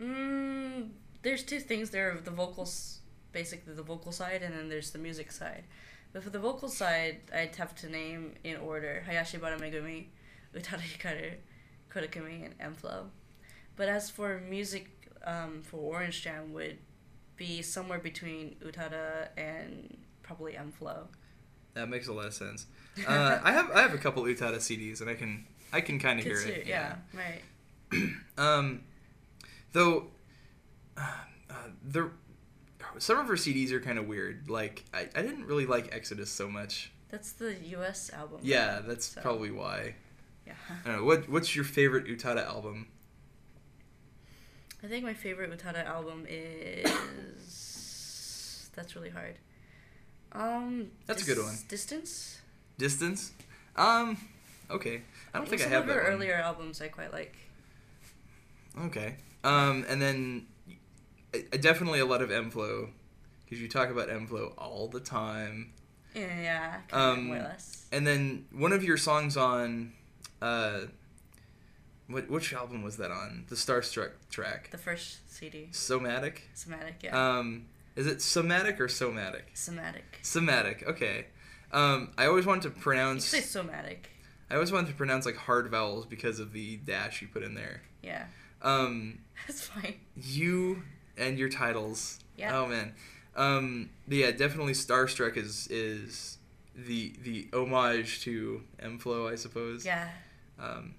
Mm, there's two things. There are the vocals, basically the vocal side, and then there's the music side. But for the vocal side, I'd have to name in order Hayashibara Megumi, Utada Hikaru, Koda Kumi, and m-flo. But as for music, um, for Orange Jam would be somewhere between Utada and probably m-flo. That makes a lot of sense. Uh, I have I have a couple Utada CDs, and I can I can kind of hear it. too, yeah, right. Um, though, uh, the some of her CDs are kind of weird. Like I, I didn't really like Exodus so much. That's the U.S. album. Yeah, that's So- probably why. Yeah. I don't know. What what's your favorite Utada album? I think my favorite Utada album is. That's really hard. Um. That's a good one. Distance. Distance. Um, okay. I don't think I Some have of that her earlier albums I quite like. Okay. Um, and then uh, definitely a lot of m-flo because you talk about m-flo all the time. Yeah, yeah kind of, Um. And then one of your songs on, uh, what which album was that on? The Starstruck track. The first CD, Somatic. Somatic. Yeah. Um, is it somatic or somatic? Somatic. Somatic. Okay. Um, I always wanted to You pronounce. say somatic. I always wanted to pronounce like hard vowels because of the dash you put in there. Yeah. Um, That's fine. you and your titles. Yeah. Oh man. Um, but yeah, definitely Starstruck is is the the homage to m-flo, I suppose. Yeah. Um,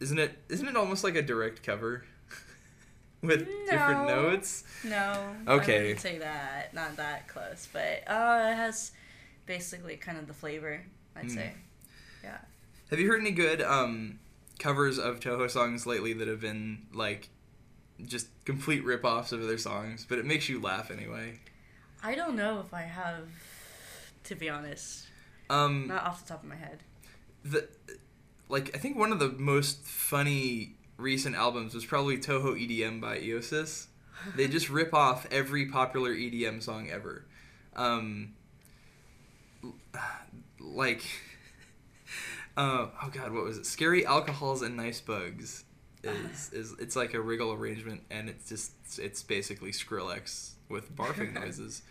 isn't it isn't it almost like a direct cover with different notes? No. Okay. I wouldn't say that. Not that close, but uh, it has basically kind of the flavor. I'd Mm. say. Yeah. Have you heard any good um covers of Touhou songs lately that have been like just complete rip-offs of their songs, but it makes you laugh anyway? I don't know if I have, to be honest. Um, Not off the top of my head. the like I think one of the most funny recent albums was probably Touhou EDM by IOSYS. They just rip off every popular EDM song ever. Um, like, uh, oh god, what was it? Scary alcohols and nice bugs is is it's like a wriggle arrangement, and it's just it's basically Skrillex with barfing noises.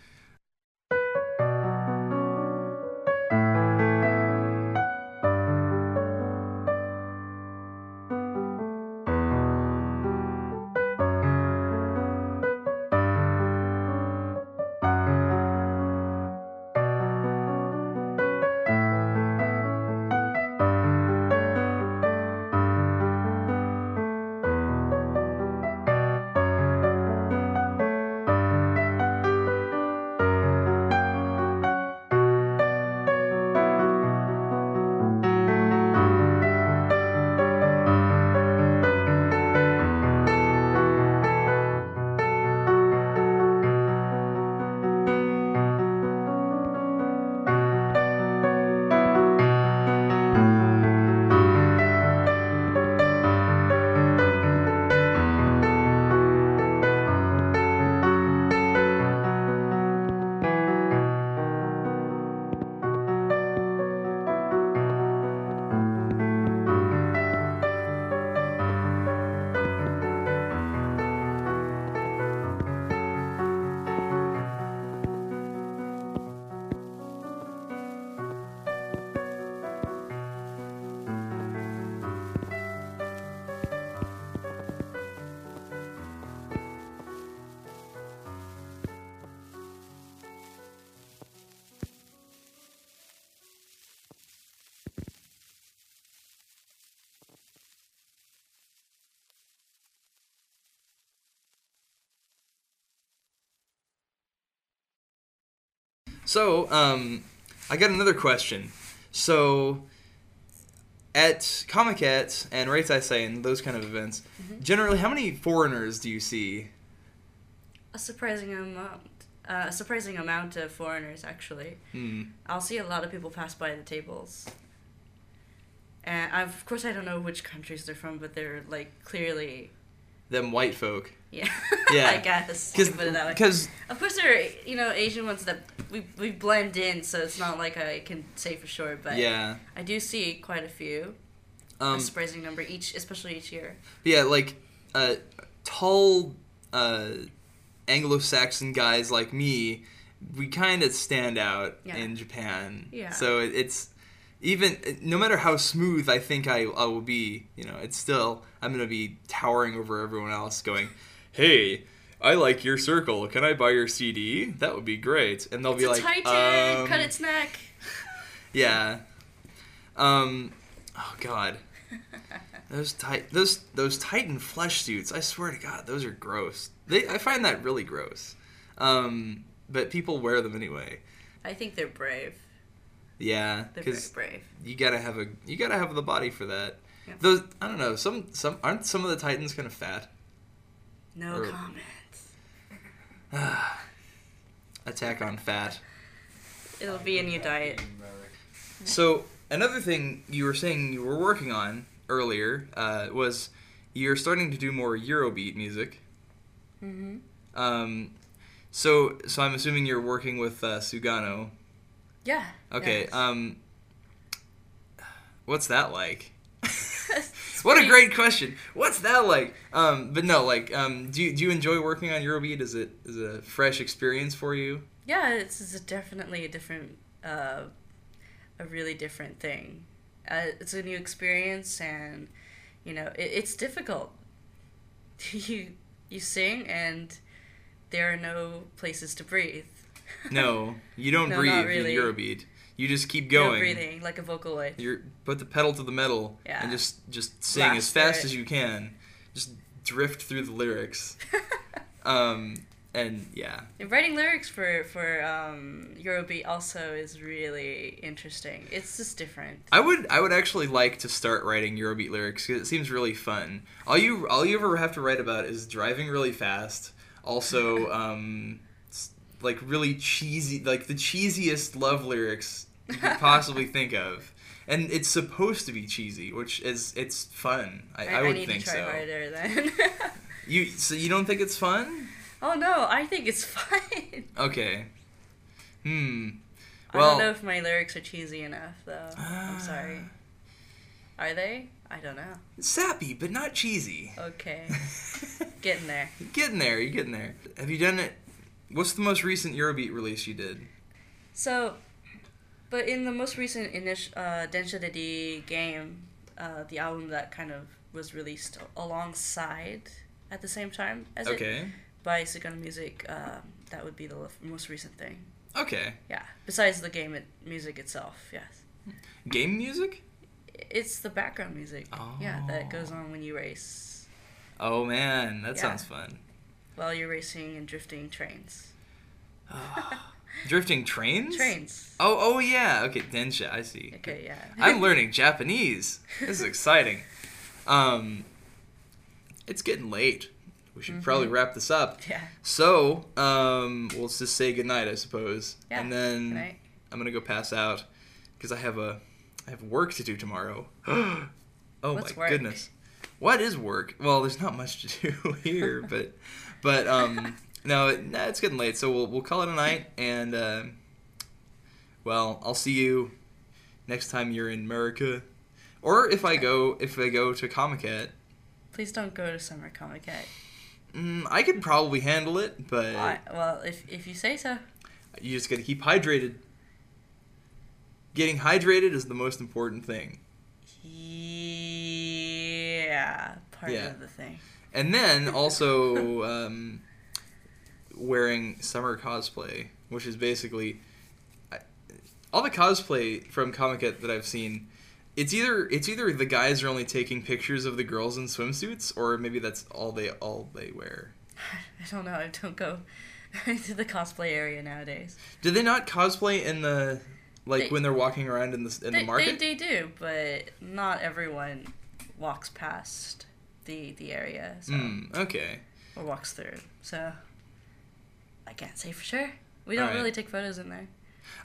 So, um, I got another question. So, at Comiket and Reitaisai and those kind of events, Mm-hmm. generally, how many foreigners do you see? A surprising amount. Uh, a surprising amount of foreigners, actually. Hmm. I'll see a lot of people pass by the tables. And I've, of course, I don't know which countries they're from, but they're like clearly, Them white folk. yeah. Yeah. I guess. Because, can put it that way. because Of course, there are you know Asian ones that we we blend in, so it's not like I can say for sure. But yeah, I do see quite a few, um, a surprising number each, especially each year. yeah, like uh, tall uh, Anglo-Saxon guys like me, we kind of stand out Yeah. in Japan. Yeah. So it, it's even no matter how smooth I think I, I will be, you know, it's still I'm gonna be towering over everyone else, going, "Hey, I like your circle. Can I buy your CD? That would be great." And they'll It's be like, titan, um, cut its neck. Yeah. Um. Oh God. Those tit those those Titan flesh suits. I swear to God, those are gross. They I find that really gross. Um. But people wear them anyway. I think they're brave. Yeah, They're very because brave. you gotta have a you gotta have the body for that. Yeah. Those I don't know. Some some aren't some of the Titans kind of fat. No Or- comments. Attack on fat. It'll be a new diet. So another thing you were saying you were working on earlier uh, was you're starting to do more Eurobeat music. Mm-hmm. Um, so so I'm assuming you're working with uh, Sugano. Yeah. Okay. yes. Um, what's that like? What a great question. What's that like? Um, but no, like, um, do you, do you enjoy working on Eurobeat? Is it is it a fresh experience for you? Yeah, it's, it's a definitely a different, uh, a really different thing. Uh, it's a new experience, and you know it, it's difficult. you you sing, and there are no places to breathe. No, you don't No, breathe really. in Eurobeat. You just keep No going. breathing like a Vocaloid. You're put the pedal to the metal Yeah. and just just sing Blast as fast it. as you can. Just drift through the lyrics. um, and yeah, And writing lyrics for for um, Eurobeat also is really interesting. It's just different. I would I would actually like to start writing Eurobeat lyrics because it seems really fun. All you all you ever have to write about is driving really fast. Also, um, like really cheesy, like the cheesiest love lyrics you could possibly think of. And it's supposed to be cheesy, which is it's fun. I, I, would need think so. harder then. You so you don't think it's fun? oh no, I think it's fine. Okay. Hmm. I don't know if my lyrics are cheesy enough, though. I'm sorry. Are they? I don't know. Sappy, but not cheesy. Okay. Getting there. Getting there. You're getting there. Have you done it? What's the most recent Eurobeat release you did? So, but in the most recent initial uh, Densha game, uh, the album that kind of was released alongside at the same time as it Okay. by Sugano Music, uh, that would be the most recent thing. Okay. Yeah. Besides the game it, music itself, yes. Game music? It's the background music. Yeah, that goes Oh. on when you race. Oh man, that Yeah. sounds fun. while you're racing and drifting trains. Drifting trains? Trains. Oh, oh yeah. Okay, Densha, I see. Okay, yeah. I'm learning Japanese. This is exciting. Um, it's getting late. We should probably wrap this up. Mm-hmm. Yeah. So, um, we'll just say goodnight, I suppose. Yeah. And then Right. I'm gonna go pass out because I have a I have work to do tomorrow. oh What's my work? goodness. What is work? Well, there's not much to do here, but but um no, nah, it's getting late, so we'll we'll call it a night and uh, well, I'll see you next time you're in America. Or if I go if I go to Comiket, Please don't go to Summer Comiket. mm, I could probably handle it, but I- Well, if if you say so. you just gotta keep hydrated. Getting hydrated is the most important thing. Yeah, part Yeah. of the thing. And then also um, wearing summer cosplay, which is basically I, all the cosplay from Comic Con that I've seen. It's either it's either the guys are only taking pictures of the girls in swimsuits, or maybe that's all they all they wear. I don't know. I don't go to the cosplay area nowadays. Do they not cosplay in the like They- when they're walking around in the in They, the market? they, they do, but not everyone walks past the the area so, Mm, okay. or walks through. So I can't say for sure. We don't Alright. really take photos in there.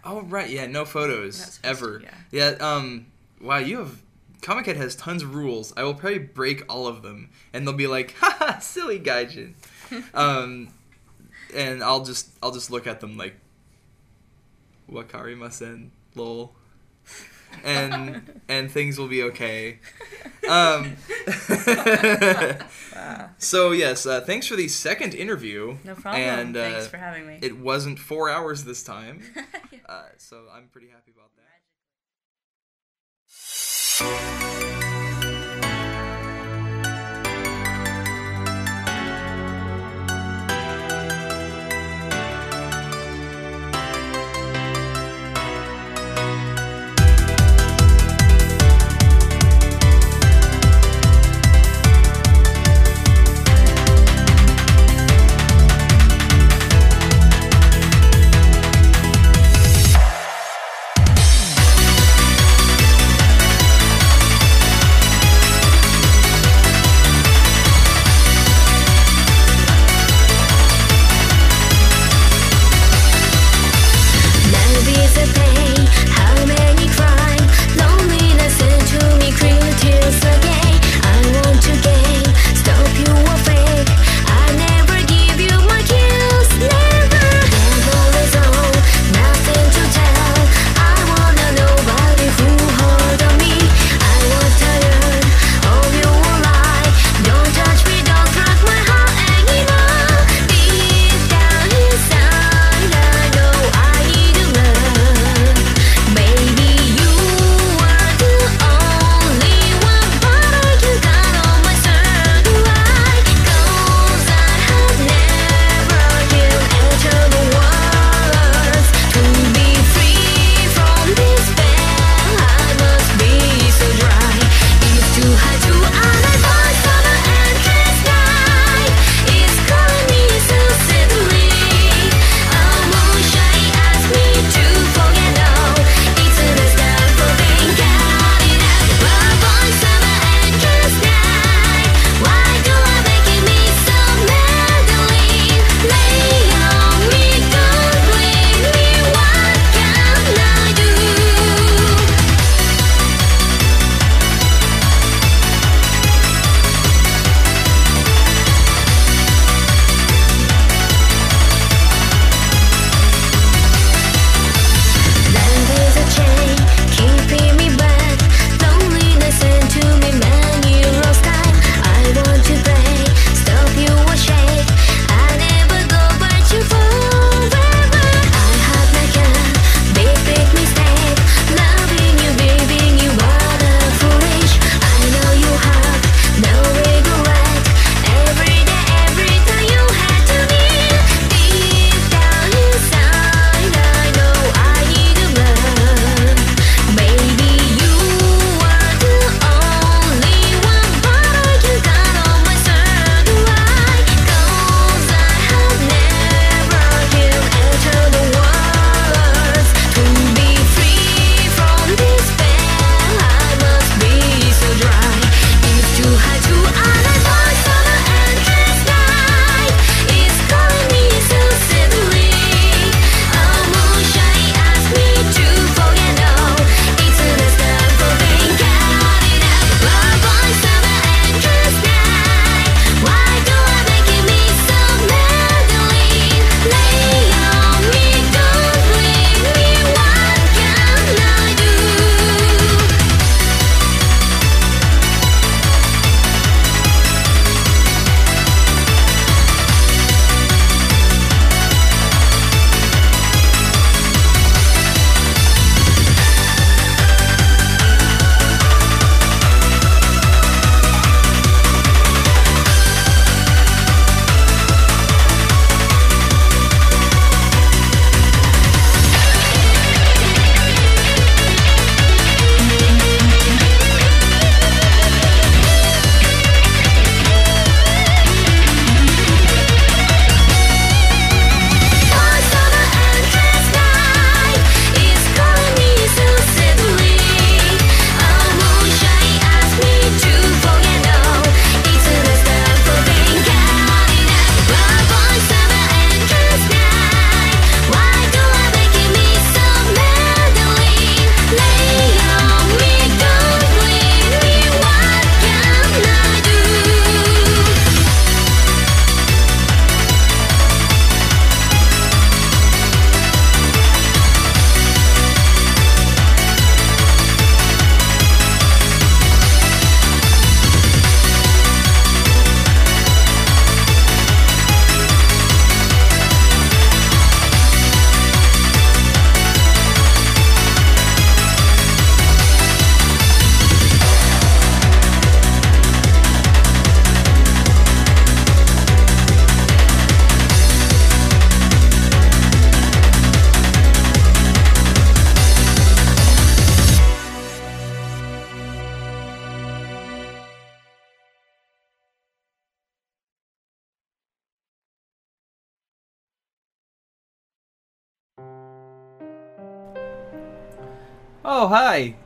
Oh right, yeah, no photos supposed to, ever. yeah. yeah. Um. Wow, you have Comiket has tons of rules. I will probably break all of them, and they'll be like, "Haha, silly gaijin." um, and I'll just I'll just look at them like, "Wakarimasen, lol," and and things will be okay. Um. so yes, uh, thanks for the second interview. No problem. And uh, Thanks for having me. it wasn't four hours this time. Uh, so I'm pretty happy about that.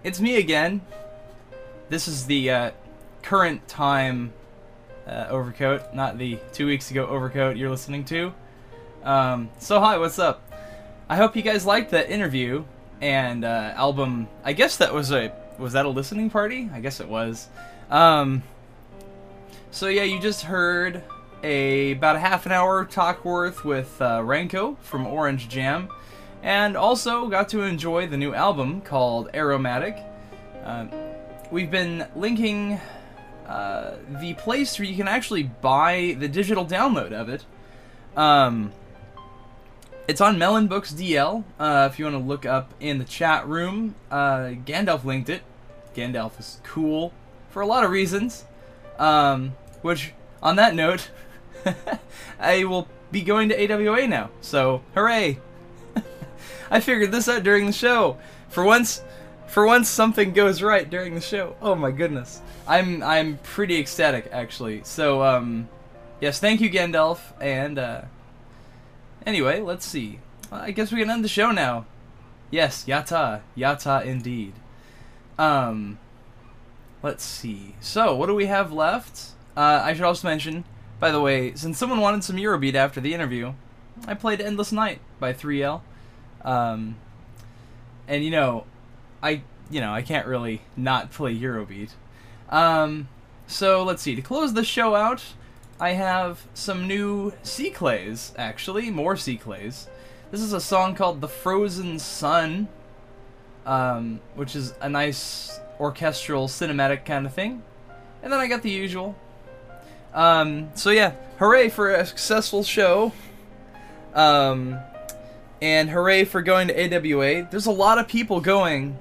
It's me again. This is the uh, current time uh, overcoat, not the two weeks ago overcoat you're listening to. Um, so, hi, what's up? I hope you guys liked that interview and uh, album. I guess that was a was that a listening party? I guess it was. Um, so yeah, you just heard a about a half an hour talk worth with uh, Renko from Orange Jam, and also got to enjoy the new album called a-romatic. Uh, we've been linking uh, the place where you can actually buy the digital download of it. Um, it's on Melon Books DL. Uh, if you want to look up in the chat room, uh, Gandalf linked it. Gandalf is cool for a lot of reasons. Um, which, on that note, I will be going to AWA now. So, hooray! I figured this out during the show. For once, for once something goes right during the show. Oh my goodness. I'm I'm pretty ecstatic actually. So um yes, thank you Gandalf and uh anyway, let's see. I guess we can end the show now. Yes, yata, yata indeed. Um let's see. So, what do we have left? Uh, I should also mention, by the way, since someone wanted some Eurobeat after the interview, I played Endless Night by 3L. Um, and you know, I you know I can't really not play Eurobeat. Um, so let's see. To close the show out, I have some new C-CLAYS. Actually, more C-CLAYS. This is a song called "The Frozen Sun," um, which is a nice orchestral, cinematic kind of thing. And then I got the usual. Um, so yeah, hooray for a successful show. Um, and hooray for going to AWA. There's a lot of people going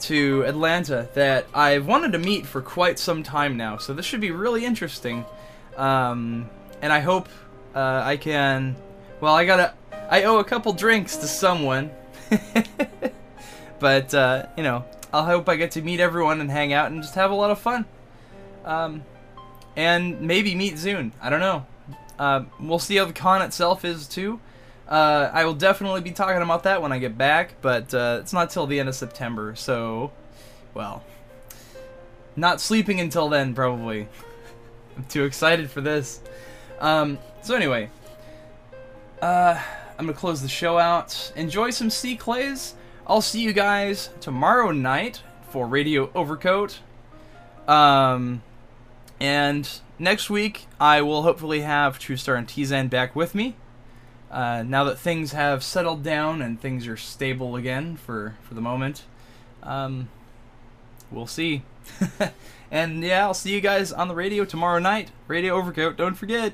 to Atlanta that I've wanted to meet for quite some time now, so this should be really interesting. Um, and I hope uh, I can. Well, I gotta. I owe a couple drinks to someone, but uh, you know, I hope I get to meet everyone and hang out and just have a lot of fun. Um, and maybe meet ZUN. I don't know. Uh, we'll see how the con itself is too. Uh, I will definitely be talking about that when I get back, but uh, it's not till the end of September, so, well, not sleeping until then, probably. I'm too excited for this. Um, so anyway, uh, I'm gonna close the show out. Enjoy some C-CLAYS. I'll see you guys tomorrow night for Radio Overcoat. Um, and next week, I will hopefully have True Star and Tizan back with me. Uh, now that things have settled down and things are stable again for, for the moment, um, we'll see. and yeah, I'll see you guys on the radio tomorrow night. Radio Overcoat, don't forget.